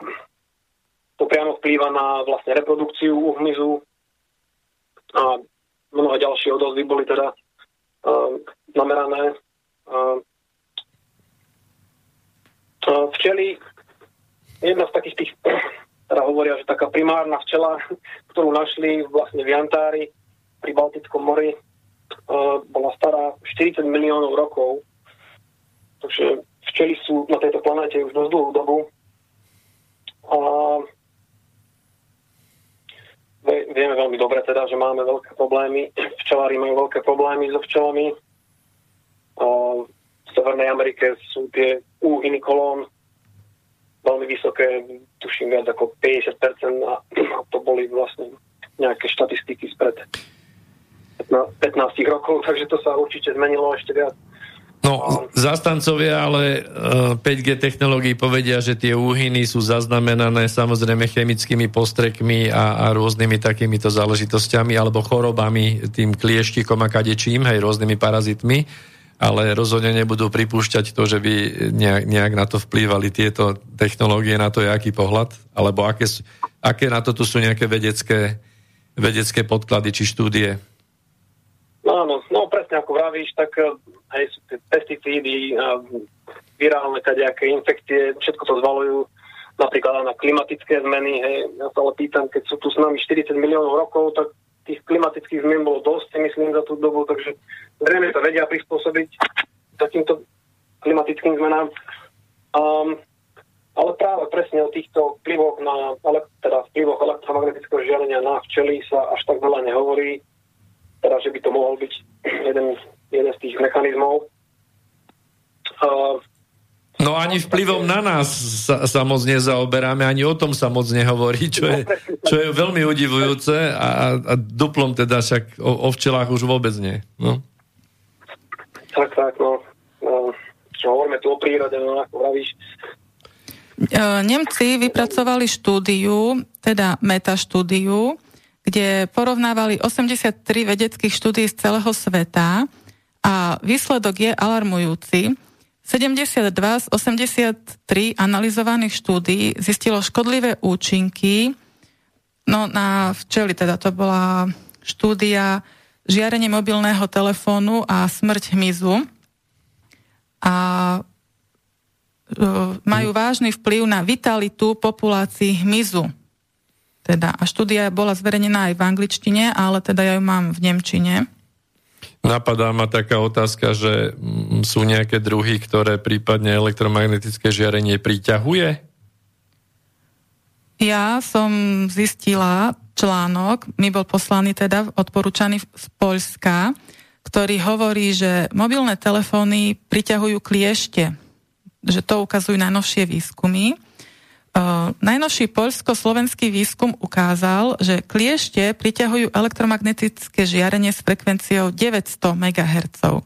to priamo vplýva na vlastne reprodukciu u hmyzu a mnohé ďalšie odozvy boli teda uh, namerané. Uh, Včely, jedna z takých tých, teda hovoria, že taká primárna včela, ktorú našli vlastne v Jantári pri Baltickom mori, bola stará 40 miliónov rokov. Takže včely sú na tejto planéte už dosť dlhú dobu. A vieme veľmi dobre teda, že máme veľké problémy. Včelári majú veľké problémy so včelami. V Severnej Amerike sú tie úhyny kolón veľmi vysoké, tuším viac ako 50% a to boli vlastne nejaké štatistiky spred 15 rokov, takže to sa určite zmenilo ešte viac. No, zastancovia ale 5G e, technológií povedia, že tie úhyny sú zaznamenané samozrejme chemickými postrekmi a, a rôznymi takýmito záležitosťami alebo chorobami, tým klieštikom a kadečím, hej, rôznymi parazitmi, ale rozhodne nebudú pripúšťať to, že by nejak, nejak na to vplývali tieto technológie, na to je aký pohľad, alebo aké, aké na to tu sú nejaké vedecké, vedecké podklady či štúdie. No áno, no presne ako vravíš, tak aj sú tie pesticídy, virálne kadejaké infekcie, všetko to zvalujú napríklad na klimatické zmeny. Hej. Ja sa ale pýtam, keď sú tu s nami 40 miliónov rokov, tak tých klimatických zmien bolo dosť, myslím, za tú dobu, takže zrejme to vedia prispôsobiť takýmto klimatickým zmenám. Um, ale práve presne o týchto vplyvoch na, teda vplyvoch elektromagnetického žiarenia na včely sa až tak veľa nehovorí, teda že by to mohol byť jeden jeden z tých mechanizmov. Uh, No ani vplyvom na nás sa, sa moc nezaoberáme, ani o tom sa moc nehovorí, čo je, čo je veľmi udivujúce a, a duplom teda však o, o včelách už vôbec nie. No. Tak, tak, no. no čo hovoríme tu o prírode, no ako vravíš. E, Nemci vypracovali štúdiu, teda metaštúdiu, kde porovnávali 83 vedeckých štúdií z celého sveta a výsledok je alarmujúci. 72 z 83 analyzovaných štúdií zistilo škodlivé účinky no na včeli, teda to bola štúdia žiarenie mobilného telefónu a smrť hmyzu. A e, majú vážny vplyv na vitalitu populácií hmyzu. Teda, a štúdia bola zverejnená aj v angličtine, ale teda ja ju mám v nemčine. Napadá ma taká otázka, že mm, sú nejaké druhy, ktoré prípadne elektromagnetické žiarenie priťahuje? Ja som zistila článok, mi bol poslaný teda odporúčaný z Poľska, ktorý hovorí, že mobilné telefóny priťahujú kliešte, že to ukazujú najnovšie výskumy. Najnovší poľsko-slovenský výskum ukázal, že kliešte priťahujú elektromagnetické žiarenie s frekvenciou 900 MHz.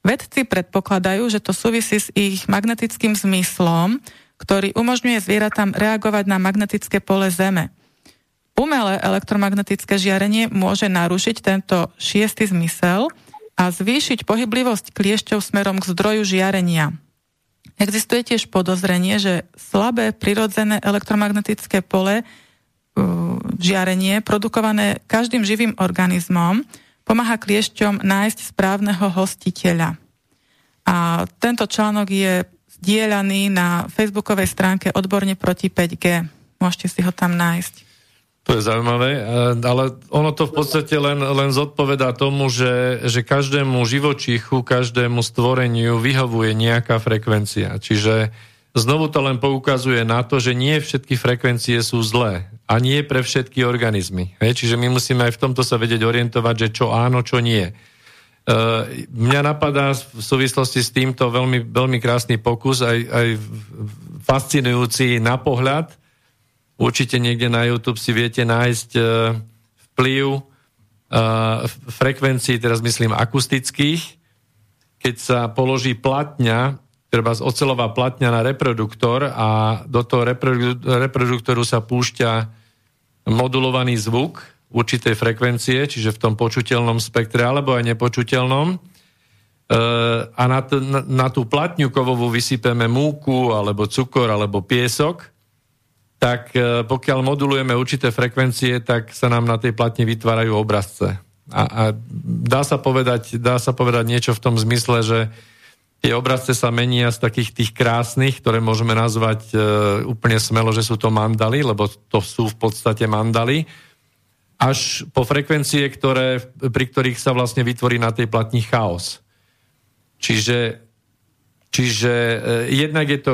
Vedci predpokladajú, že to súvisí s ich magnetickým zmyslom, ktorý umožňuje zvieratám reagovať na magnetické pole Zeme. Umelé elektromagnetické žiarenie môže narušiť tento šiestý zmysel a zvýšiť pohyblivosť kliešťov smerom k zdroju žiarenia. Existuje tiež podozrenie, že slabé prirodzené elektromagnetické pole, uh, žiarenie, produkované každým živým organizmom, pomáha kliešťom nájsť správneho hostiteľa. A tento článok je zdieľaný na facebookovej stránke Odborne proti 5G. Môžete si ho tam nájsť. To je zaujímavé, eh, ale ono to v podstate len, len zodpovedá tomu, že, že každému živočíchu, každému stvoreniu vyhovuje nejaká frekvencia. Čiže znovu to len poukazuje na to, že nie všetky frekvencie sú zlé a nie pre všetky organizmy. Čiže my musíme aj v tomto sa vedieť orientovať, že čo áno, čo nie. Uh, mňa napadá v súvislosti s týmto veľmi, veľmi krásny pokus, aj, aj fascinujúci na pohľad, Určite niekde na YouTube si viete nájsť e, vplyv e, frekvencií, teraz myslím akustických, keď sa položí platňa, treba ocelová platňa na reproduktor a do toho reproduktoru sa púšťa modulovaný zvuk určitej frekvencie, čiže v tom počuteľnom spektre alebo aj nepočuteľnom. E, a na, t- na tú platňu kovovú vysypeme múku alebo cukor alebo piesok tak e, pokiaľ modulujeme určité frekvencie, tak sa nám na tej platni vytvárajú obrazce. A, a dá, sa povedať, dá sa povedať niečo v tom zmysle, že Tie obrazce sa menia z takých tých krásnych, ktoré môžeme nazvať e, úplne smelo, že sú to mandaly, lebo to sú v podstate mandaly, až po frekvencie, ktoré, pri ktorých sa vlastne vytvorí na tej platni chaos. Čiže, čiže e, jednak je to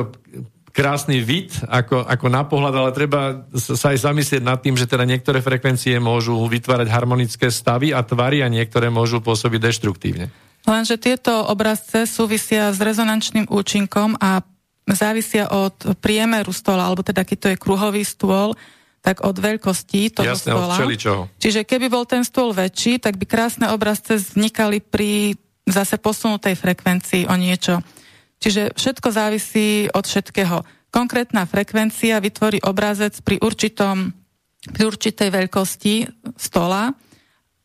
krásny vid ako, ako na pohľad, ale treba sa aj zamyslieť nad tým, že teda niektoré frekvencie môžu vytvárať harmonické stavy a tvary a niektoré môžu pôsobiť deštruktívne. Lenže tieto obrazce súvisia s rezonančným účinkom a závisia od priemeru stola, alebo teda keď to je kruhový stôl, tak od veľkosti toho Jasné, stola. Od Čiže keby bol ten stôl väčší, tak by krásne obrazce vznikali pri zase posunutej frekvencii o niečo. Čiže všetko závisí od všetkého. Konkrétna frekvencia vytvorí obrazec pri, určitom, pri určitej veľkosti stola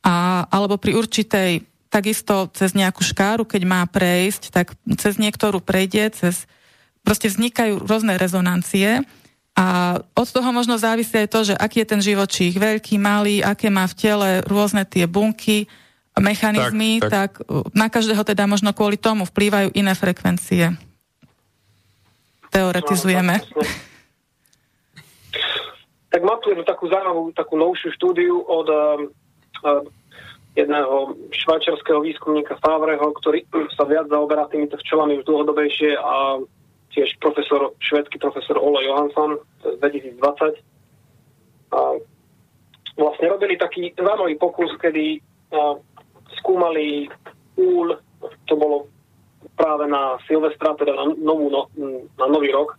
a, alebo pri určitej takisto cez nejakú škáru, keď má prejsť, tak cez niektorú prejde, cez, proste vznikajú rôzne rezonancie a od toho možno závisí aj to, že aký je ten živočích, veľký, malý, aké má v tele rôzne tie bunky, mechanizmy, tak, tak. tak na každého teda možno kvôli tomu vplývajú iné frekvencie. Teoretizujeme. No, tak mám tu jednu takú zaujímavú, takú novšiu štúdiu od uh, jedného švajčiarského výskumníka Favreho, ktorý sa viac zaoberá týmito včelami už dlhodobejšie a tiež profesor, švedský profesor Ole Johansson z 2020. A vlastne robili taký zaujímavý pokus, kedy a, skúmali úl, to bolo práve na Silvestra, teda na, novú, no, na nový rok,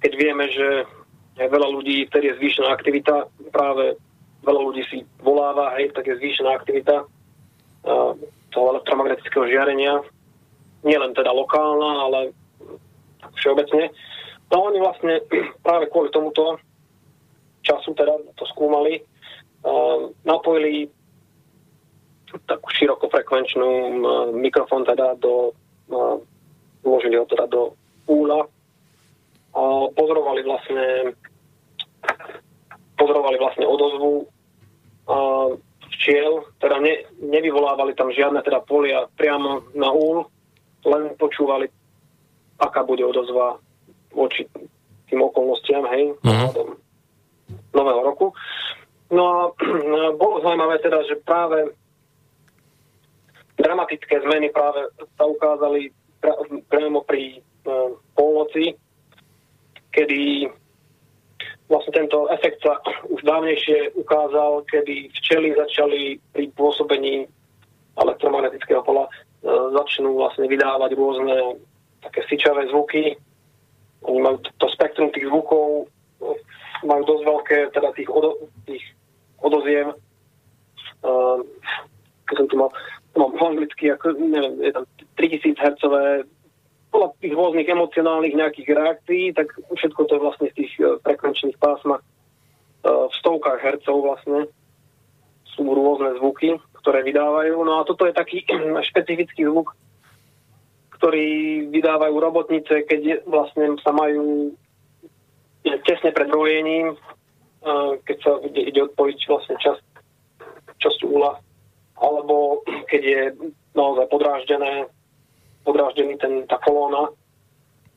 keď vieme, že veľa ľudí, vtedy je zvýšená aktivita práve veľa ľudí si voláva, hej, tak je zvýšená aktivita uh, toho elektromagnetického žiarenia. Nie len teda lokálna, ale všeobecne. No oni vlastne práve kvôli tomuto času teda to skúmali, uh, napojili takú širokofrekvenčnú mikrofón teda do, vložili ho teda do úla a pozorovali vlastne pozorovali vlastne odozvu včiel, teda ne, nevyvolávali tam žiadne teda polia priamo na úl, len počúvali, aká bude odozva voči tým okolnostiam, hej, uh-huh. nového roku. No a bolo zaujímavé teda, že práve dramatické zmeny práve sa ukázali priamo pri uh, polnoci, kedy vlastne tento efekt sa už dávnejšie ukázal, kedy včely začali pri pôsobení elektromagnetického pola e, začnú vlastne vydávať rôzne také syčavé zvuky. Oni majú to spektrum tých zvukov, e, majú dosť veľké, teda tých, odo, tých odoziev. E, keď som tu mal, mám anglicky, ako, neviem, je tam 3000 Hz podľa tých rôznych emocionálnych nejakých reakcií, tak všetko to je vlastne v tých e, frekvenčných pásmach e, v stovkách hercov vlastne sú rôzne zvuky, ktoré vydávajú. No a toto je taký špecifický zvuk, ktorý vydávajú robotnice, keď vlastne sa majú tesne pred rojením, e, keď sa ide, ide odpojiť vlastne časť, časť úla, alebo keď je naozaj podráždené podráždený ten, tá kolóna,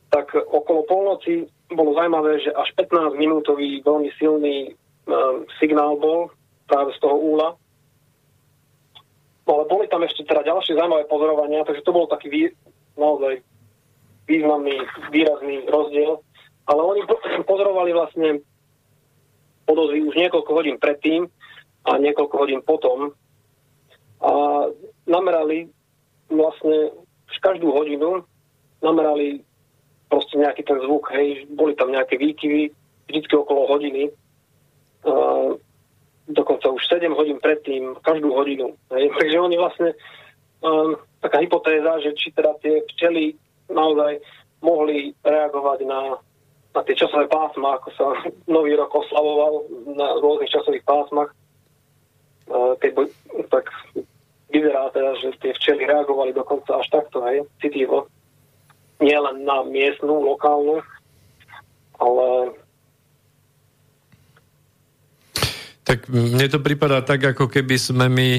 tak okolo polnoci bolo zaujímavé, že až 15-minútový veľmi silný uh, signál bol práve z toho úla. No ale boli tam ešte teda ďalšie zaujímavé pozorovania, takže to bol taký vý, naozaj významný, výrazný rozdiel. Ale oni pozorovali vlastne podozvy už niekoľko hodín predtým a niekoľko hodín potom a namerali vlastne každú hodinu namerali proste nejaký ten zvuk, hej, boli tam nejaké výkyvy, vždycky okolo hodiny, uh, dokonca už 7 hodín predtým, každú hodinu. Hej. Takže oni vlastne, um, taká hypotéza, že či teda tie včely naozaj mohli reagovať na, na tie časové pásma, ako sa nový rok oslavoval na rôznych časových pásmach, uh, keď, tak vyzerá teda, že tie včely reagovali dokonca až takto, hej, citivo. Nie len na miestnú, lokálnu, ale... Tak mne to prípada tak, ako keby sme my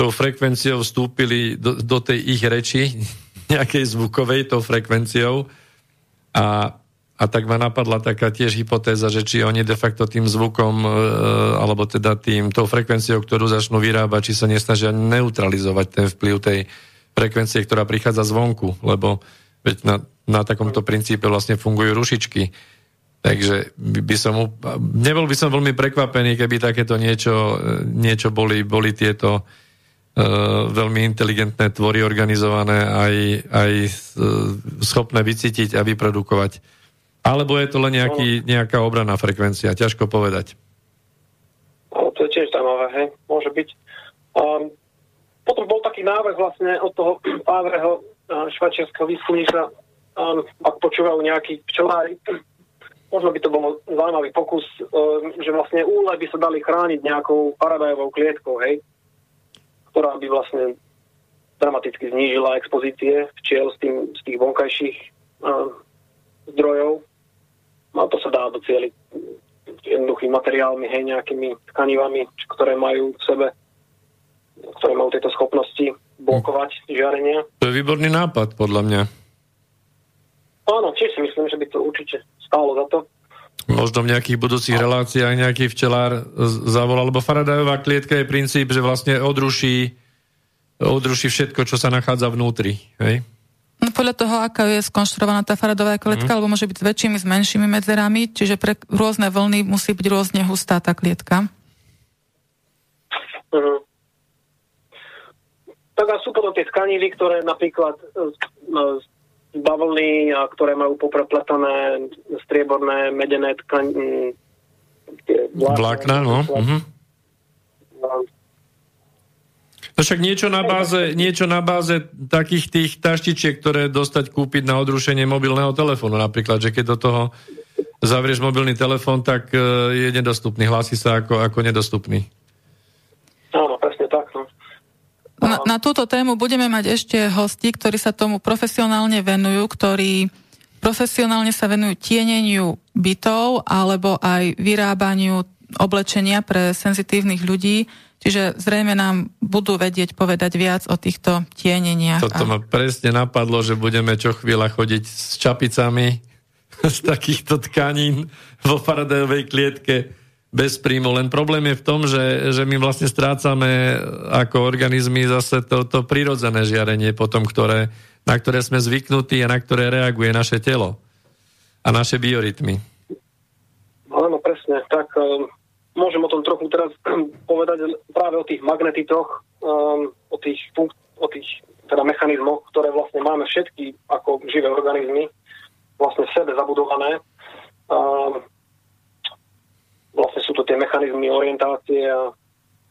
tou frekvenciou vstúpili do, do tej ich reči, nejakej zvukovej tou frekvenciou a, a tak ma napadla taká tiež hypotéza, že či oni de facto tým zvukom e, alebo teda tým, tou frekvenciou, ktorú začnú vyrábať, či sa nesnažia neutralizovať ten vplyv tej frekvencie, ktorá prichádza zvonku, lebo veď na, na takomto princípe vlastne fungujú rušičky. Takže by som, nebol by som veľmi prekvapený, keby takéto niečo, niečo boli, boli tieto uh, veľmi inteligentné tvory organizované aj, aj uh, schopné vycítiť a vyprodukovať. Alebo je to len nejaký, nejaká obraná frekvencia, ťažko povedať. No, to je tiež zaujímavé, hej, môže byť. Um, potom bol taký návrh vlastne od toho Pávreho uh, švajčiarského výskumníka, um, ak počúvajú nejakí včelári, možno by to bol zaujímavý pokus, e, že vlastne úle by sa dali chrániť nejakou paradajovou klietkou, hej, ktorá by vlastne dramaticky znížila expozície včiel z, tým, z tých vonkajších uh, zdrojov. No to sa dá docieliť jednoduchými materiálmi, hej, nejakými tkanivami, ktoré majú v sebe, ktoré majú tieto schopnosti blokovať žiarenie. To je výborný nápad, podľa mňa. Áno, tiež si myslím, že by to určite stálo za to. Možno v nejakých budúcich reláciách nejaký včelár zavolal, lebo Faradajová klietka je princíp, že vlastne odruší, odruší všetko, čo sa nachádza vnútri. Hej? No podľa toho, aká je skonštruovaná tá faradová klietka, mm. alebo môže byť s väčšími, s menšími medzerami, čiže pre rôzne vlny musí byť rôzne hustá tá klietka. Mm. Tak a sú potom tie tkanivy, ktoré napríklad z bavlny, a ktoré majú poprepletané strieborné, medené tkaň, vlákna. Vlákna, no. Uh-huh. No však niečo na báze, niečo na báze takých tých taštičiek, ktoré dostať kúpiť na odrušenie mobilného telefónu napríklad, že keď do toho zavrieš mobilný telefón, tak e, je nedostupný, hlási sa ako, ako nedostupný. Áno, presne tak. No. Na, na túto tému budeme mať ešte hosti, ktorí sa tomu profesionálne venujú, ktorí profesionálne sa venujú tieneniu bytov alebo aj vyrábaniu oblečenia pre senzitívnych ľudí, čiže zrejme nám budú vedieť povedať viac o týchto tieneniach. Toto ma presne napadlo, že budeme čo chvíľa chodiť s čapicami z takýchto tkanín vo faradajovej klietke bez príjmu. Len problém je v tom, že, že my vlastne strácame ako organizmy zase to, to prirodzené žiarenie potom, ktoré, na ktoré sme zvyknutí a na ktoré reaguje naše telo a naše biorytmy. Áno, presne. Tak um, môžem o tom trochu teraz povedať práve o tých magnetitoch, um, o tých, funk- o tých teda mechanizmoch, ktoré vlastne máme všetky ako živé organizmy vlastne v sebe zabudované. Um, vlastne sú to tie mechanizmy orientácie a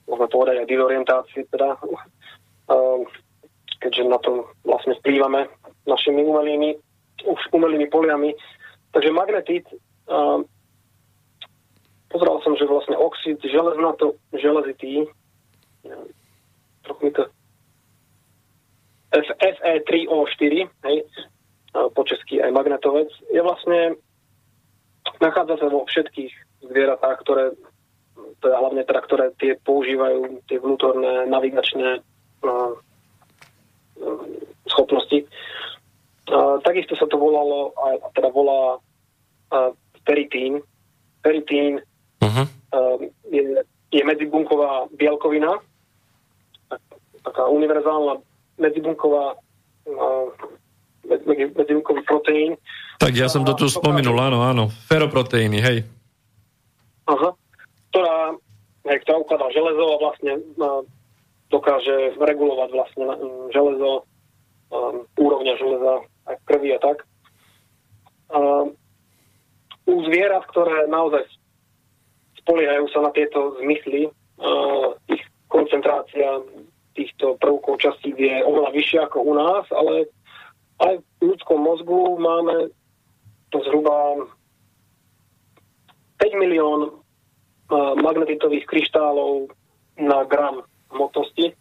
môžeme povedať aj dizorientácie, teda, ehm, keďže na to vlastne vplývame našimi umelými, už umelými poliami. Takže magnetit, ehm, pozeral som, že vlastne oxid železnato, železitý, trochu mi to Fe3O4, hej, po česky aj magnetovec, je vlastne nachádza sa vo všetkých zvieratá, ktoré teda hlavne teda, ktoré tie používajú tie vnútorné navigačné uh, schopnosti. Uh, takisto sa to volalo, a teda volá uh, peritín. Peritín uh-huh. uh, je, je medzibunková bielkovina, tak, taká univerzálna medzibunková uh, medzibunkový proteín. Tak ja som to tu spomenul, áno, áno. Feroproteíny, hej. Aha. Ktorá, hej, ktorá ukladá železo a vlastne uh, dokáže regulovať vlastne um, železo, um, úrovňa železa aj krvi a tak. Uh, u zvierat, ktoré naozaj spoliehajú sa na tieto zmysly, uh, ich koncentrácia týchto prvkov častí je oveľa vyššia ako u nás, ale aj v ľudskom mozgu máme zhruba 5 milión magnetitových kryštálov na gram hmotnosti,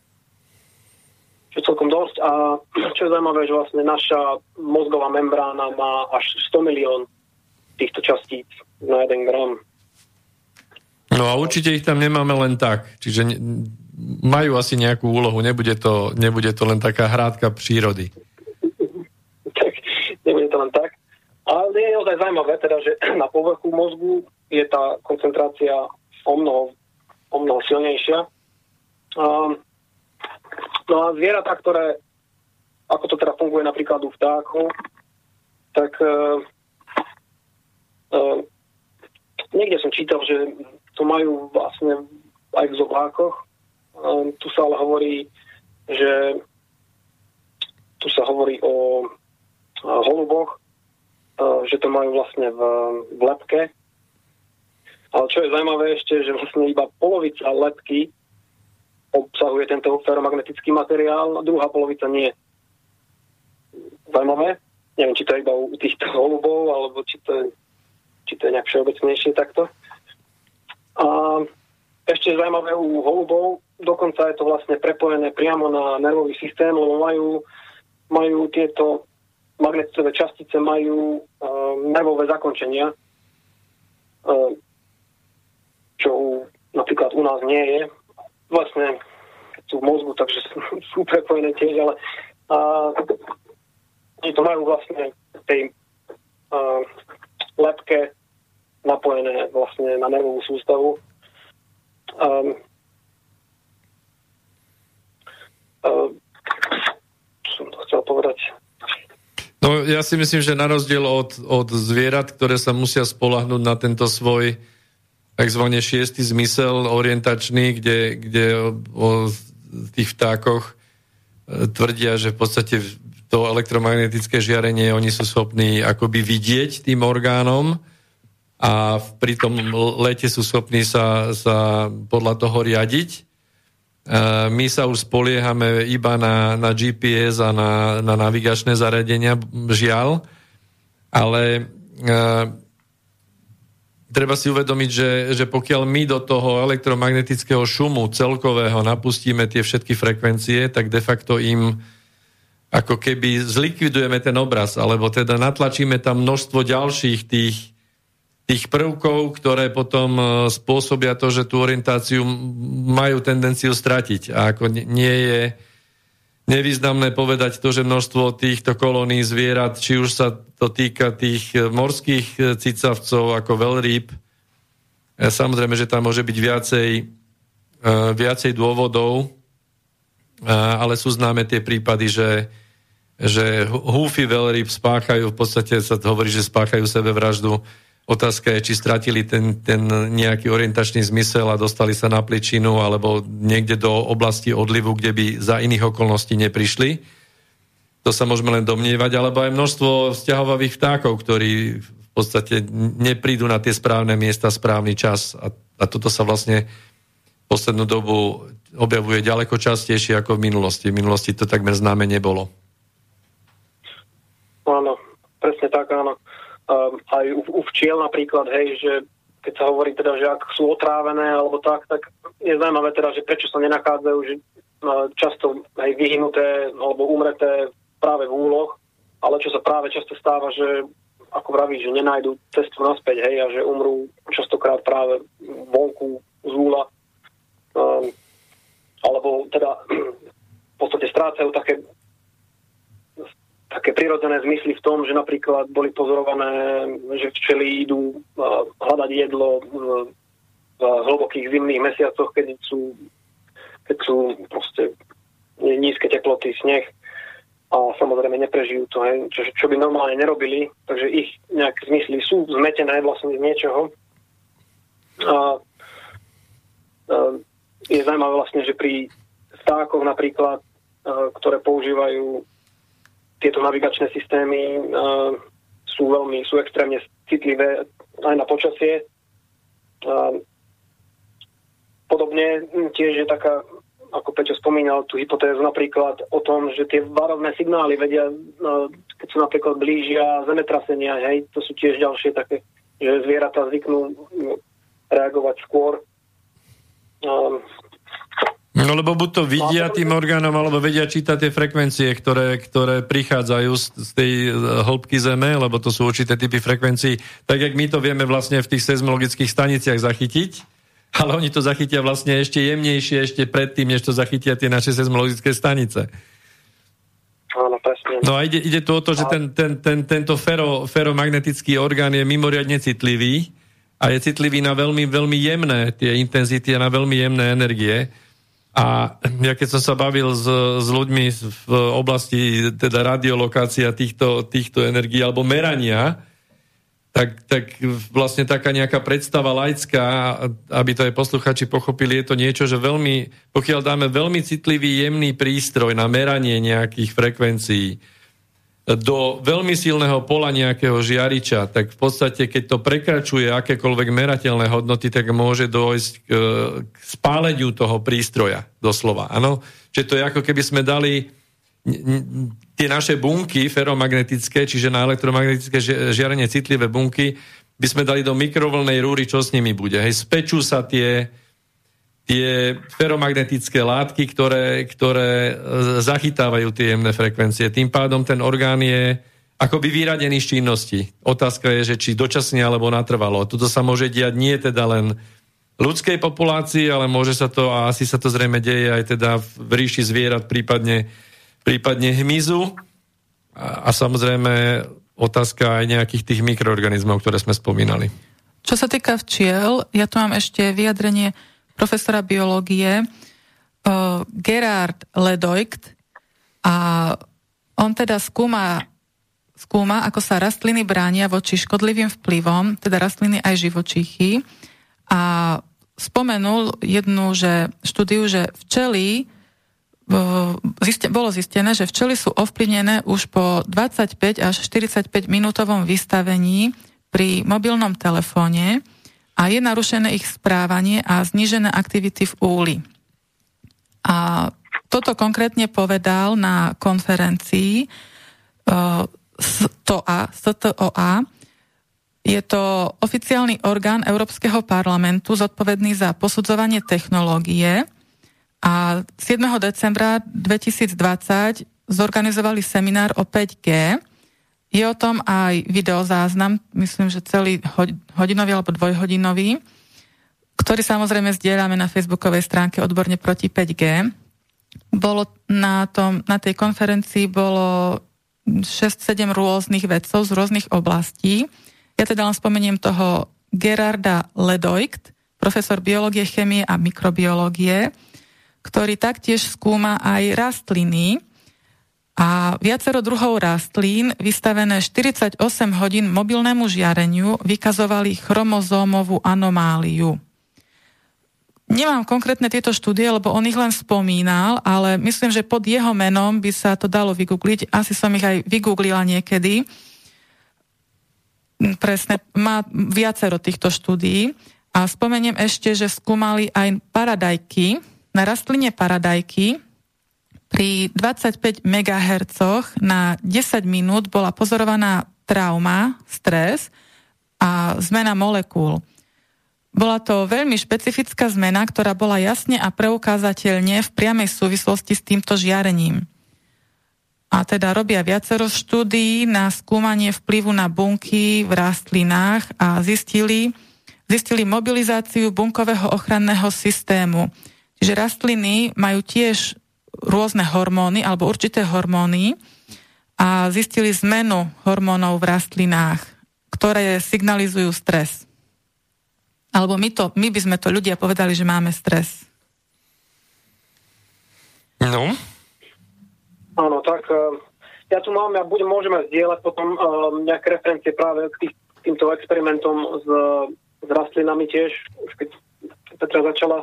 čo je celkom dosť. A čo je zaujímavé, že vlastne naša mozgová membrána má až 100 milión týchto častíc na 1 gram. No a určite ich tam nemáme len tak. Čiže majú asi nejakú úlohu, nebude to, nebude to len taká hrádka prírody. Tak, nebude to len tak. Ale je naozaj zaujímavé, teda, že na povrchu mozgu je tá koncentrácia o mnoho, o mnoho silnejšia. Um, no a zvieratá, ktoré, ako to teda funguje napríklad u vtákov, tak uh, uh, niekde som čítal, že to majú vlastne aj v zobákoch. Um, tu sa ale hovorí, že tu sa hovorí o holuboch, že to majú vlastne v, v lepke. Ale čo je zaujímavé ešte, že vlastne iba polovica lepky obsahuje tento feromagnetický materiál a druhá polovica nie. Zaujímavé? Neviem, či to je iba u týchto holubov, alebo či to či to je nejak všeobecnejšie takto. A ešte zaujímavé u holubov, dokonca je to vlastne prepojené priamo na nervový systém, lebo majú, majú tieto magnetové častice majú uh, nervové zakončenia, uh, čo u, napríklad u nás nie je. Vlastne sú v mozgu, takže sú, prepojené tiež, ale uh, to majú vlastne v tej uh, lepke napojené vlastne na nervovú sústavu. Um, uh, som to chcel povedať. No ja si myslím, že na rozdiel od, od zvierat, ktoré sa musia spolahnúť na tento svoj tzv. šiestý zmysel orientačný, kde, kde o, o tých vtákoch e, tvrdia, že v podstate to elektromagnetické žiarenie oni sú schopní akoby vidieť tým orgánom a pri tom lete sú schopní sa, sa podľa toho riadiť. E, my sa už spoliehame iba na, na GPS a na, na navigačné zariadenia, žiaľ, ale e, treba si uvedomiť, že, že pokiaľ my do toho elektromagnetického šumu celkového napustíme tie všetky frekvencie, tak de facto im ako keby zlikvidujeme ten obraz, alebo teda natlačíme tam množstvo ďalších tých, tých prvkov, ktoré potom e, spôsobia to, že tú orientáciu majú tendenciu stratiť. A ako nie je nevýznamné povedať to, že množstvo týchto kolónií zvierat, či už sa to týka tých e, morských e, cicavcov ako veľrýb, samozrejme, že tam môže byť viacej, viacej dôvodov, ale sú známe tie prípady, že, že húfy veľryb spáchajú, v podstate sa hovorí, že spáchajú sebevraždu. Otázka je, či stratili ten, ten nejaký orientačný zmysel a dostali sa na pličinu alebo niekde do oblasti odlivu, kde by za iných okolností neprišli. To sa môžeme len domnievať, alebo aj množstvo vzťahovavých vtákov, ktorí v podstate neprídu na tie správne miesta správny čas. A, a toto sa vlastne poslednú dobu objavuje ďaleko častejšie ako v minulosti. V minulosti to takmer známe nebolo. Áno, presne tak, áno. Um, aj u, u včiel napríklad, hej, že keď sa hovorí teda, že ak sú otrávené alebo tak, tak je zaujímavé teda, že prečo sa nenachádzajú že, uh, často aj vyhnuté alebo umreté práve v úloh, ale čo sa práve často stáva, že ako vraví, že nenajdu cestu naspäť, hej, a že umrú častokrát práve vonku z úla. Um, alebo teda v podstate strácajú také také prirodzené zmysly v tom, že napríklad boli pozorované, že včely idú hľadať jedlo v hlbokých zimných mesiacoch, keď sú, keď sú proste nízke teploty, sneh a samozrejme neprežijú to, hej, čo, čo by normálne nerobili, takže ich nejaké zmysly sú zmetené vlastne z niečoho. A, a je zaujímavé vlastne, že pri vtákoch napríklad, a, ktoré používajú tieto navigačné systémy uh, sú veľmi, sú extrémne citlivé aj na počasie. Uh, podobne tiež je taká, ako Peťo spomínal, tú hypotézu napríklad o tom, že tie varovné signály vedia, uh, keď sú napríklad blížia zemetrasenia, hej, to sú tiež ďalšie také, že zvieratá zvyknú reagovať skôr. Uh, No lebo buď to vidia tým orgánom, alebo vedia čítať tie frekvencie, ktoré, ktoré prichádzajú z, z tej e, hĺbky Zeme, lebo to sú určité typy frekvencií, tak jak my to vieme vlastne v tých seismologických staniciach zachytiť, ale oni to zachytia vlastne ešte jemnejšie, ešte predtým, než to zachytia tie naše seismologické stanice. Áno, presne. No a ide, ide tu o to, že ten, ten, ten, tento fero, feromagnetický orgán je mimoriadne citlivý a je citlivý na veľmi, veľmi jemné tie intenzity a na veľmi jemné energie. A ja keď som sa bavil s, s ľuďmi v oblasti teda radiolokácia týchto, týchto energií alebo merania, tak, tak vlastne taká nejaká predstava laická, aby to aj posluchači pochopili, je to niečo, že veľmi, pokiaľ dáme veľmi citlivý, jemný prístroj na meranie nejakých frekvencií do veľmi silného pola nejakého žiariča, tak v podstate, keď to prekračuje akékoľvek merateľné hodnoty, tak môže dojsť k, k spáleniu toho prístroja, doslova. Áno? Čiže to je ako keby sme dali tie naše bunky feromagnetické, čiže na elektromagnetické žiarenie citlivé bunky, by sme dali do mikrovlnej rúry, čo s nimi bude. Hej, spečú sa tie, tie feromagnetické látky, ktoré, ktoré e, zachytávajú tie jemné frekvencie. Tým pádom ten orgán je akoby vyradený z činnosti. Otázka je, že či dočasne alebo natrvalo. Toto sa môže diať nie teda len ľudskej populácii, ale môže sa to, a asi sa to zrejme deje aj teda v ríši zvierat, prípadne prípadne hmyzu a, a samozrejme otázka aj nejakých tých mikroorganizmov, ktoré sme spomínali. Čo sa týka včiel, ja tu mám ešte vyjadrenie profesora biológie uh, Gerard Ledoikt a on teda skúma, skúma, ako sa rastliny bránia voči škodlivým vplyvom, teda rastliny aj živočíchy. A spomenul jednu že, štúdiu, že včely bolo zistené, že včely sú ovplyvnené už po 25 až 45 minútovom vystavení pri mobilnom telefóne a je narušené ich správanie a znížené aktivity v úli. A toto konkrétne povedal na konferencii STOA, STOA. Je to oficiálny orgán Európskeho parlamentu zodpovedný za posudzovanie technológie a 7. decembra 2020 zorganizovali seminár o 5G. Je o tom aj videozáznam, myslím, že celý hodinový alebo dvojhodinový, ktorý samozrejme zdieľame na facebookovej stránke odborne proti 5G. Bolo na, tom, na tej konferencii bolo 6-7 rôznych vedcov z rôznych oblastí. Ja teda len spomeniem toho Gerarda Ledoikt, profesor biológie, chemie a mikrobiológie, ktorý taktiež skúma aj rastliny a viacero druhov rastlín vystavené 48 hodín mobilnému žiareniu vykazovali chromozómovú anomáliu. Nemám konkrétne tieto štúdie, lebo on ich len spomínal, ale myslím, že pod jeho menom by sa to dalo vygoogliť. Asi som ich aj vygooglila niekedy. Presne, má viacero týchto štúdií. A spomeniem ešte, že skúmali aj paradajky, na rastline paradajky pri 25 MHz na 10 minút bola pozorovaná trauma, stres a zmena molekúl. Bola to veľmi špecifická zmena, ktorá bola jasne a preukázateľne v priamej súvislosti s týmto žiarením. A teda robia viacero štúdií na skúmanie vplyvu na bunky v rastlinách a zistili, zistili mobilizáciu bunkového ochranného systému Čiže rastliny majú tiež rôzne hormóny alebo určité hormóny a zistili zmenu hormónov v rastlinách, ktoré signalizujú stres. Alebo my, to, my by sme to ľudia povedali, že máme stres. No. Áno, tak uh, ja tu mám, ja budem, môžeme zdieľať potom uh, nejaké referencie práve k tých, týmto experimentom s, s rastlinami tiež, už keď Petra začala.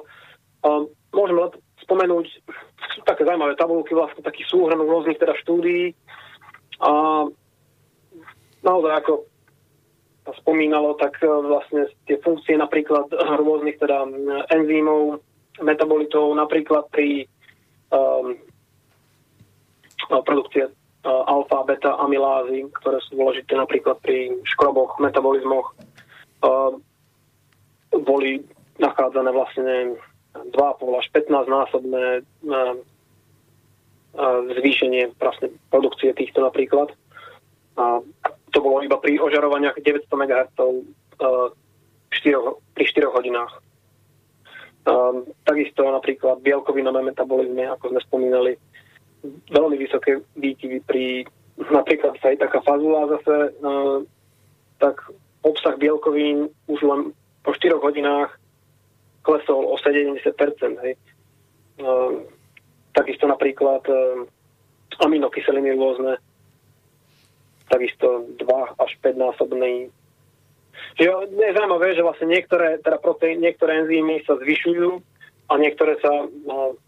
Uh, Môžeme spomenúť, sú také zaujímavé tabulky, vlastne taký súhrn rôznych teda štúdií. A naozaj ako sa spomínalo, tak e, vlastne tie funkcie napríklad rôznych teda enzýmov, metabolitov, napríklad pri um, produkcie uh, alfa, beta, amylázy, ktoré sú dôležité napríklad pri škroboch, metabolizmoch, uh, boli nachádzané vlastne 2,5 až 15 násobné eh, eh, zvýšenie vlastne produkcie týchto napríklad. A to bolo iba pri ožarovaniach 900 MHz pri 4 hodinách. Um, takisto napríklad bielkovinové metabolizmy, ako sme spomínali, veľmi vysoké výkyvy pri napríklad sa aj taká fazula zase, tak obsah bielkovín už len po 4 hodinách klesol o 70%. Hej. Uh, takisto napríklad uh, aminokyseliny rôzne, takisto 2 až 5 násobný Čiže je zaujímavé, že vlastne niektoré, teda proteín, niektoré enzymy sa zvyšujú a niektoré sa no,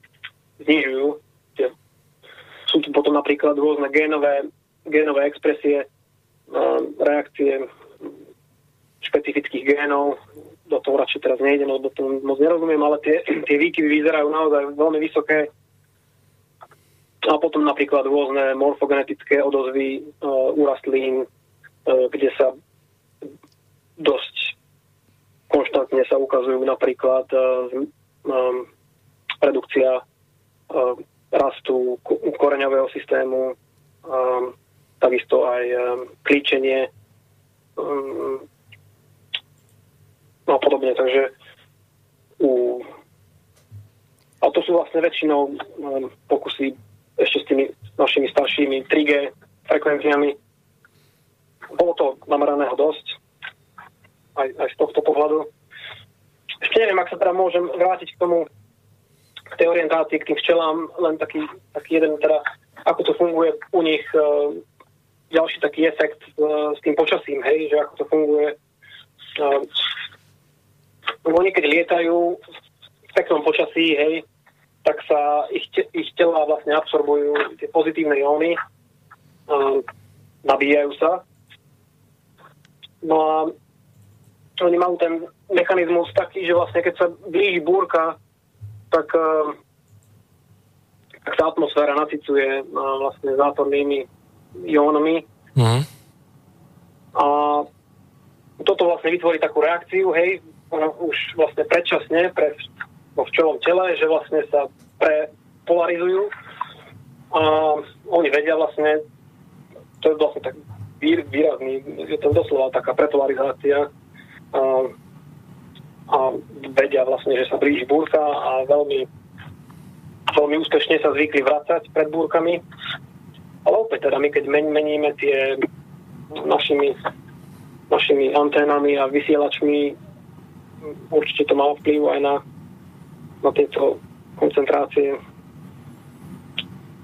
znižujú. Sú tu potom napríklad rôzne génové, génové expresie, no, reakcie špecifických génov. Do toho radšej teraz nejdem, lebo to moc nerozumiem, ale tie, tie výkyvy vyzerajú naozaj veľmi vysoké. A potom napríklad rôzne morfogenetické odozvy uh, u rastlín, uh, kde sa dosť konštantne sa ukazujú napríklad uh, um, redukcia uh, rastu koreňového systému, um, takisto aj um, klíčenie um, no a podobne. Takže u, a to sú vlastne väčšinou um, pokusy ešte s tými našimi staršími 3G frekvenciami. Bolo to nameraného dosť, aj, aj z tohto pohľadu. Ešte neviem, ak sa teda môžem vrátiť k tomu, k tej orientácii, k tým včelám, len taký, taký jeden teda, ako to funguje u nich, uh, ďalší taký efekt uh, s tým počasím, hej, že ako to funguje. Uh, oni keď lietajú v peknom počasí, hej, tak sa ich, te, ich tela vlastne absorbujú tie pozitívne jóny, uh, nabíjajú sa. No a oni majú ten mechanizmus taký, že vlastne keď sa blíži búrka, tak, tak sa atmosféra nasycuje vlastne zápornými jónmi. Mm. A toto vlastne vytvorí takú reakciu, hej, už vlastne predčasne pre vo včelom tele, že vlastne sa prepolarizujú a oni vedia vlastne, to je vlastne tak výrazný, je to doslova taká prepolarizácia a, a vedia vlastne, že sa blíži búrka a veľmi, veľmi úspešne sa zvykli vrácať pred búrkami. Ale opäť teda my keď meníme tie našimi, našimi anténami a vysielačmi, určite to má vplyv aj na, na tieto koncentrácie.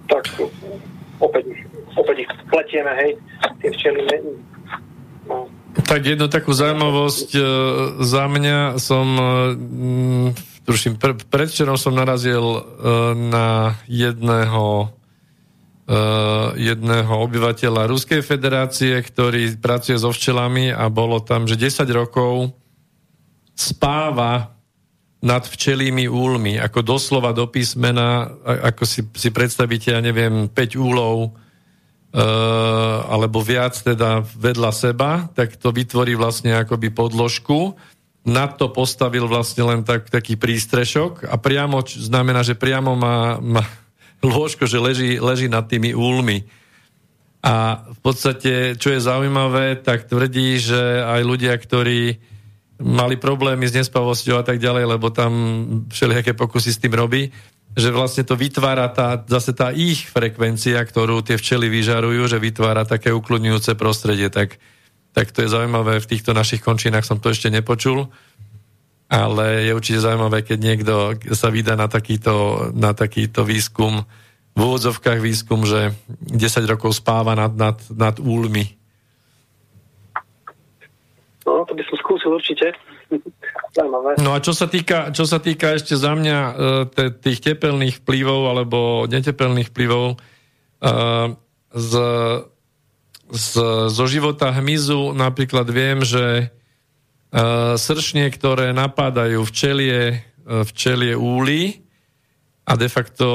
Tak opäť, opäť ich pletieme, hej, tie včely. No, tak jednu takú zaujímavosť e, za mňa som, e, tuším, pr- predvčerom som narazil e, na jedného e, jedného obyvateľa Ruskej federácie, ktorý pracuje so včelami a bolo tam, že 10 rokov spáva nad včelými úlmi, ako doslova do písmena, ako si, si predstavíte, ja neviem, 5 úlov Eh, alebo viac teda vedľa seba, tak to vytvorí vlastne akoby podložku. Na to postavil vlastne len tak, taký prístrešok a priamo, znamená, že priamo má, má lôžko, že leží, leží nad tými úlmi. A v podstate, čo je zaujímavé, tak tvrdí, že aj ľudia, ktorí mali problémy s nespavosťou a tak ďalej, lebo tam všelijaké pokusy s tým robí, že vlastne to vytvára tá, zase tá ich frekvencia, ktorú tie včely vyžarujú, že vytvára také ukludňujúce prostredie, tak, tak to je zaujímavé, v týchto našich končinách som to ešte nepočul, ale je určite zaujímavé, keď niekto sa vydá na takýto, na takýto výskum, v úvodzovkách výskum, že 10 rokov spáva nad, nad, nad úlmi. No, to by som skúsil určite. No a čo sa týka, čo sa týka ešte za mňa e, tých tepelných vplyvov alebo netepelných vplyvov e, z, z, zo života hmyzu napríklad viem, že e, sršne, ktoré napadajú včelie, včelie úly a de facto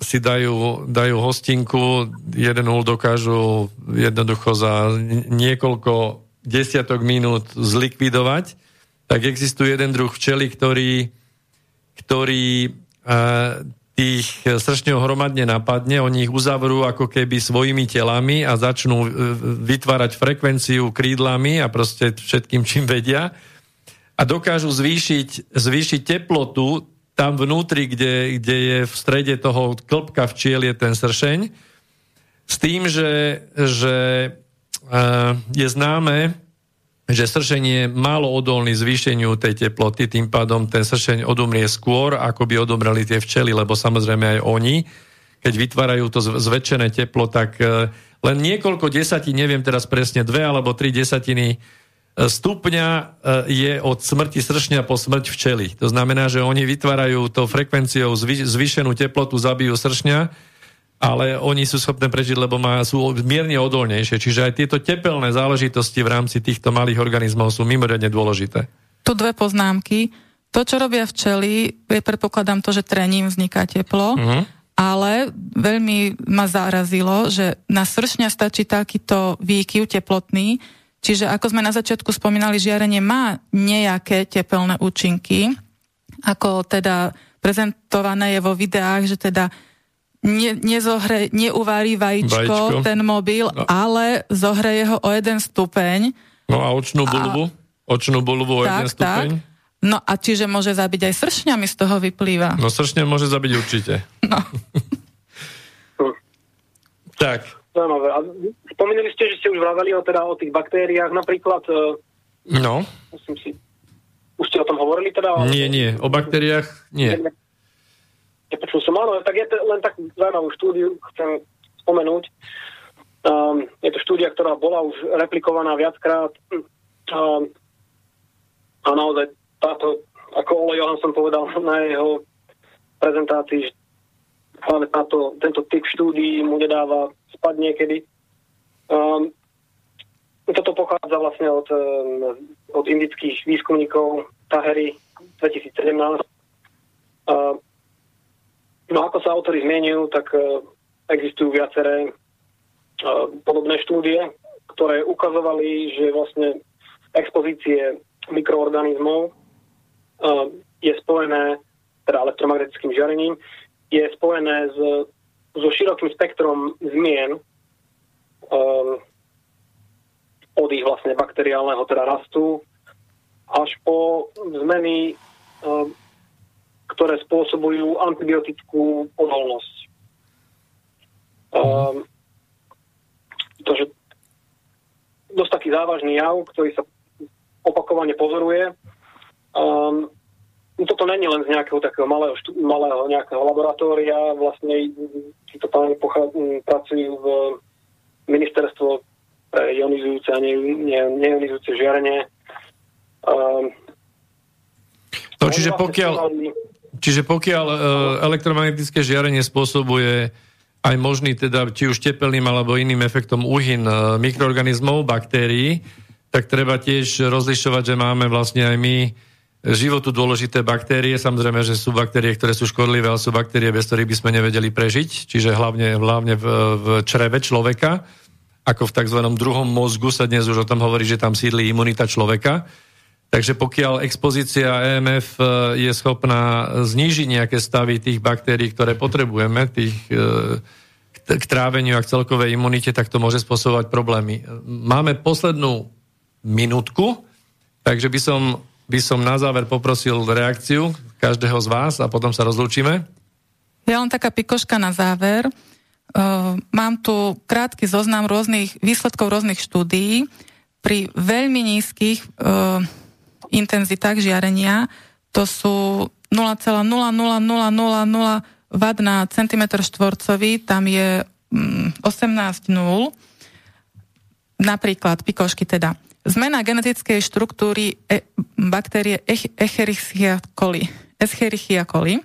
si dajú, dajú hostinku, jeden úl dokážu jednoducho za niekoľko desiatok minút zlikvidovať, tak existuje jeden druh včely, ktorý, ktorý uh, tých sršňov hromadne napadne, oni ich uzavrú ako keby svojimi telami a začnú e, vytvárať frekvenciu krídlami a proste všetkým, čím vedia a dokážu zvýšiť, zvýšiť teplotu tam vnútri, kde, kde je v strede toho klopka včiel je ten sršeň. S tým, že, že je známe, že sršeň je málo odolný zvýšeniu tej teploty, tým pádom ten sršeň odumrie skôr, ako by odumreli tie včely, lebo samozrejme aj oni, keď vytvárajú to zväčšené teplo, tak uh, len niekoľko desatí, neviem teraz presne, dve alebo tri desatiny stupňa e, je od smrti sršňa po smrť včely. To znamená, že oni vytvárajú to frekvenciou zvýšenú teplotu, zabijú sršňa, ale oni sú schopné prežiť, lebo má, sú mierne odolnejšie. Čiže aj tieto tepelné záležitosti v rámci týchto malých organizmov sú mimoriadne dôležité. Tu dve poznámky. To, čo robia včely, je predpokladám to, že trením vzniká teplo, uh-huh. ale veľmi ma zarazilo, že na sršňa stačí takýto výkyv teplotný, Čiže ako sme na začiatku spomínali, žiarenie má nejaké tepelné účinky, ako teda prezentované je vo videách, že teda ne, nezohre, neuvarí vajíčko, vajíčko, ten mobil, no. ale zohreje ho o jeden stupeň. No a očnú bulvu? A... Očnú bulvu o tak, jeden stupeň? Tak. No a čiže môže zabiť aj sršňami z toho vyplýva. No sršňa môže zabiť určite. No. tak, Zaujímavé. A spomínali ste, že ste už vraveli o, teda, o tých baktériách napríklad. E, no. Musím si... Už ste o tom hovorili teda? Nie, nie. O baktériách nie. Nepočul som, áno, tak je to len tak zaujímavú štúdiu, chcem spomenúť. Um, je to štúdia, ktorá bola už replikovaná viackrát. Um, a naozaj táto, ako Ole Johansson povedal na jeho prezentácii, že práve táto, tento typ štúdií mu nedáva spať niekedy. Um, toto pochádza vlastne od, od indických výskumníkov Tahery 2017. Uh, no ako sa autory zmienujú, tak uh, existujú viaceré uh, podobné štúdie, ktoré ukazovali, že vlastne expozície mikroorganizmov uh, je spojené, teda elektromagnetickým žiarením, je spojené s so širokým spektrom zmien od ich vlastne bakteriálneho teda rastu až po zmeny, ktoré spôsobujú antibiotickú odolnosť. Um, to, že dosť taký závažný jav, ktorý sa opakovane pozoruje. Um, toto není len z nejakého takého malého, štú, malého nejakého laboratória, vlastne títo páni pracujú v ministerstvo pre ionizujúce a neionizujúce žiarenie. Um, no, čiže pokiaľ, čiže pokiaľ uh, elektromagnetické žiarenie spôsobuje aj možný teda či už tepelným alebo iným efektom uhyn uh, mikroorganizmov, baktérií, tak treba tiež rozlišovať, že máme vlastne aj my životu dôležité baktérie. Samozrejme, že sú baktérie, ktoré sú škodlivé, ale sú baktérie, bez ktorých by sme nevedeli prežiť. Čiže hlavne, hlavne v, v čreve človeka, ako v tzv. druhom mozgu sa dnes už o tom hovorí, že tam sídli imunita človeka. Takže pokiaľ expozícia EMF e, je schopná znížiť nejaké stavy tých baktérií, ktoré potrebujeme, tých, e, k tráveniu a k celkovej imunite, tak to môže spôsobovať problémy. Máme poslednú minútku, takže by som by som na záver poprosil reakciu každého z vás a potom sa rozlúčime. Ja len taká pikoška na záver. Uh, mám tu krátky zoznam rôznych výsledkov rôznych štúdií. Pri veľmi nízkych uh, intenzitách žiarenia to sú 0,00000 W na centimetr štvorcový, tam je um, 18 nul. Napríklad pikošky teda Zmena genetickej štruktúry e- baktérie Escherichia coli. Escherichia coli.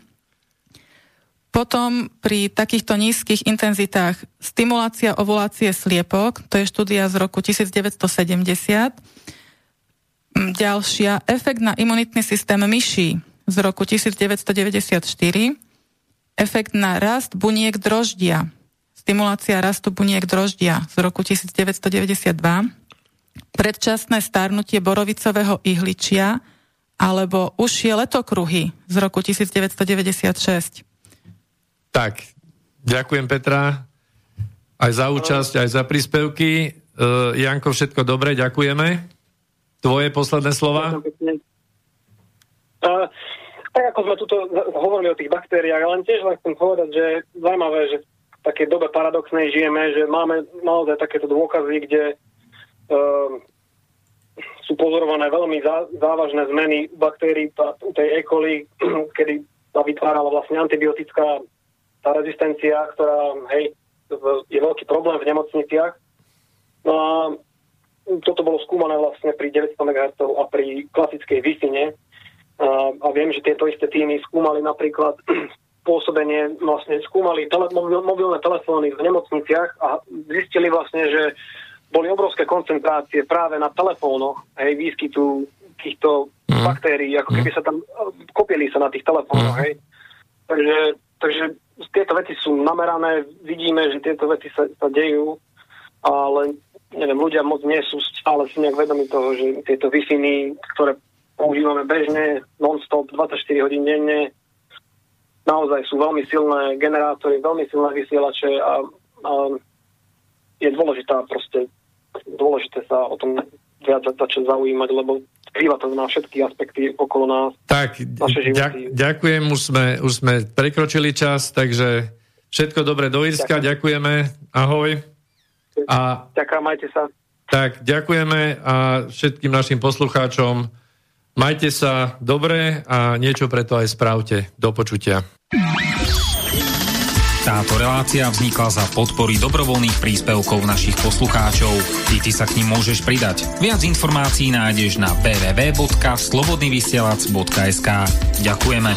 Potom pri takýchto nízkych intenzitách stimulácia ovulácie sliepok, to je štúdia z roku 1970. Ďalšia, efekt na imunitný systém myší z roku 1994. Efekt na rast buniek droždia. Stimulácia rastu buniek droždia z roku 1992 predčasné starnutie borovicového ihličia alebo užšie letokruhy z roku 1996. Tak, ďakujem Petra aj za účasť, aj za príspevky. Uh, Janko, všetko dobre, ďakujeme. Tvoje posledné slova? Uh, tak ako sme tuto hovorili o tých baktériách, ale tiež len chcem povedať, že zaujímavé, že v takej dobe paradoxnej žijeme, že máme naozaj takéto dôkazy, kde uh, sú pozorované veľmi zá, závažné zmeny baktérií u tej E. coli, kedy sa vytvárala vlastne antibiotická tá rezistencia, ktorá hej, je veľký problém v nemocniciach. No a toto bolo skúmané vlastne pri 900 MHz a pri klasickej wi a viem, že tieto isté týmy skúmali napríklad pôsobenie, vlastne skúmali tele, mobil, mobilné telefóny v nemocniciach a zistili vlastne, že boli obrovské koncentrácie práve na telefónoch, hej, výskytu týchto mm. baktérií, ako keby sa tam kopili sa na tých telefónoch, mm. hej. Takže, takže tieto veci sú namerané, vidíme, že tieto veci sa, sa dejú, ale neviem, ľudia moc nie sú stále si nejak vedomi toho, že tieto wi ktoré používame bežne, non-stop, 24 hodín denne. Naozaj sú veľmi silné generátory, veľmi silné vysielače a, a je dôležitá proste, dôležité sa o tom viac začať zaujímať, lebo skrýva to na všetky aspekty okolo nás. Tak, ďak, ďakujem, už sme, už sme prekročili čas, takže všetko dobre do Irska, ďakujem. ďakujeme, ahoj. A, Ďakujem, majte sa. Tak, ďakujeme a všetkým našim poslucháčom Majte sa dobre a niečo preto aj spravte. Do počutia. Táto relácia vznikla za podpory dobrovoľných príspevkov našich poslucháčov. Ty, ty sa k ním môžeš pridať. Viac informácií nájdeš na www.slobodnyvysielac.sk Ďakujeme.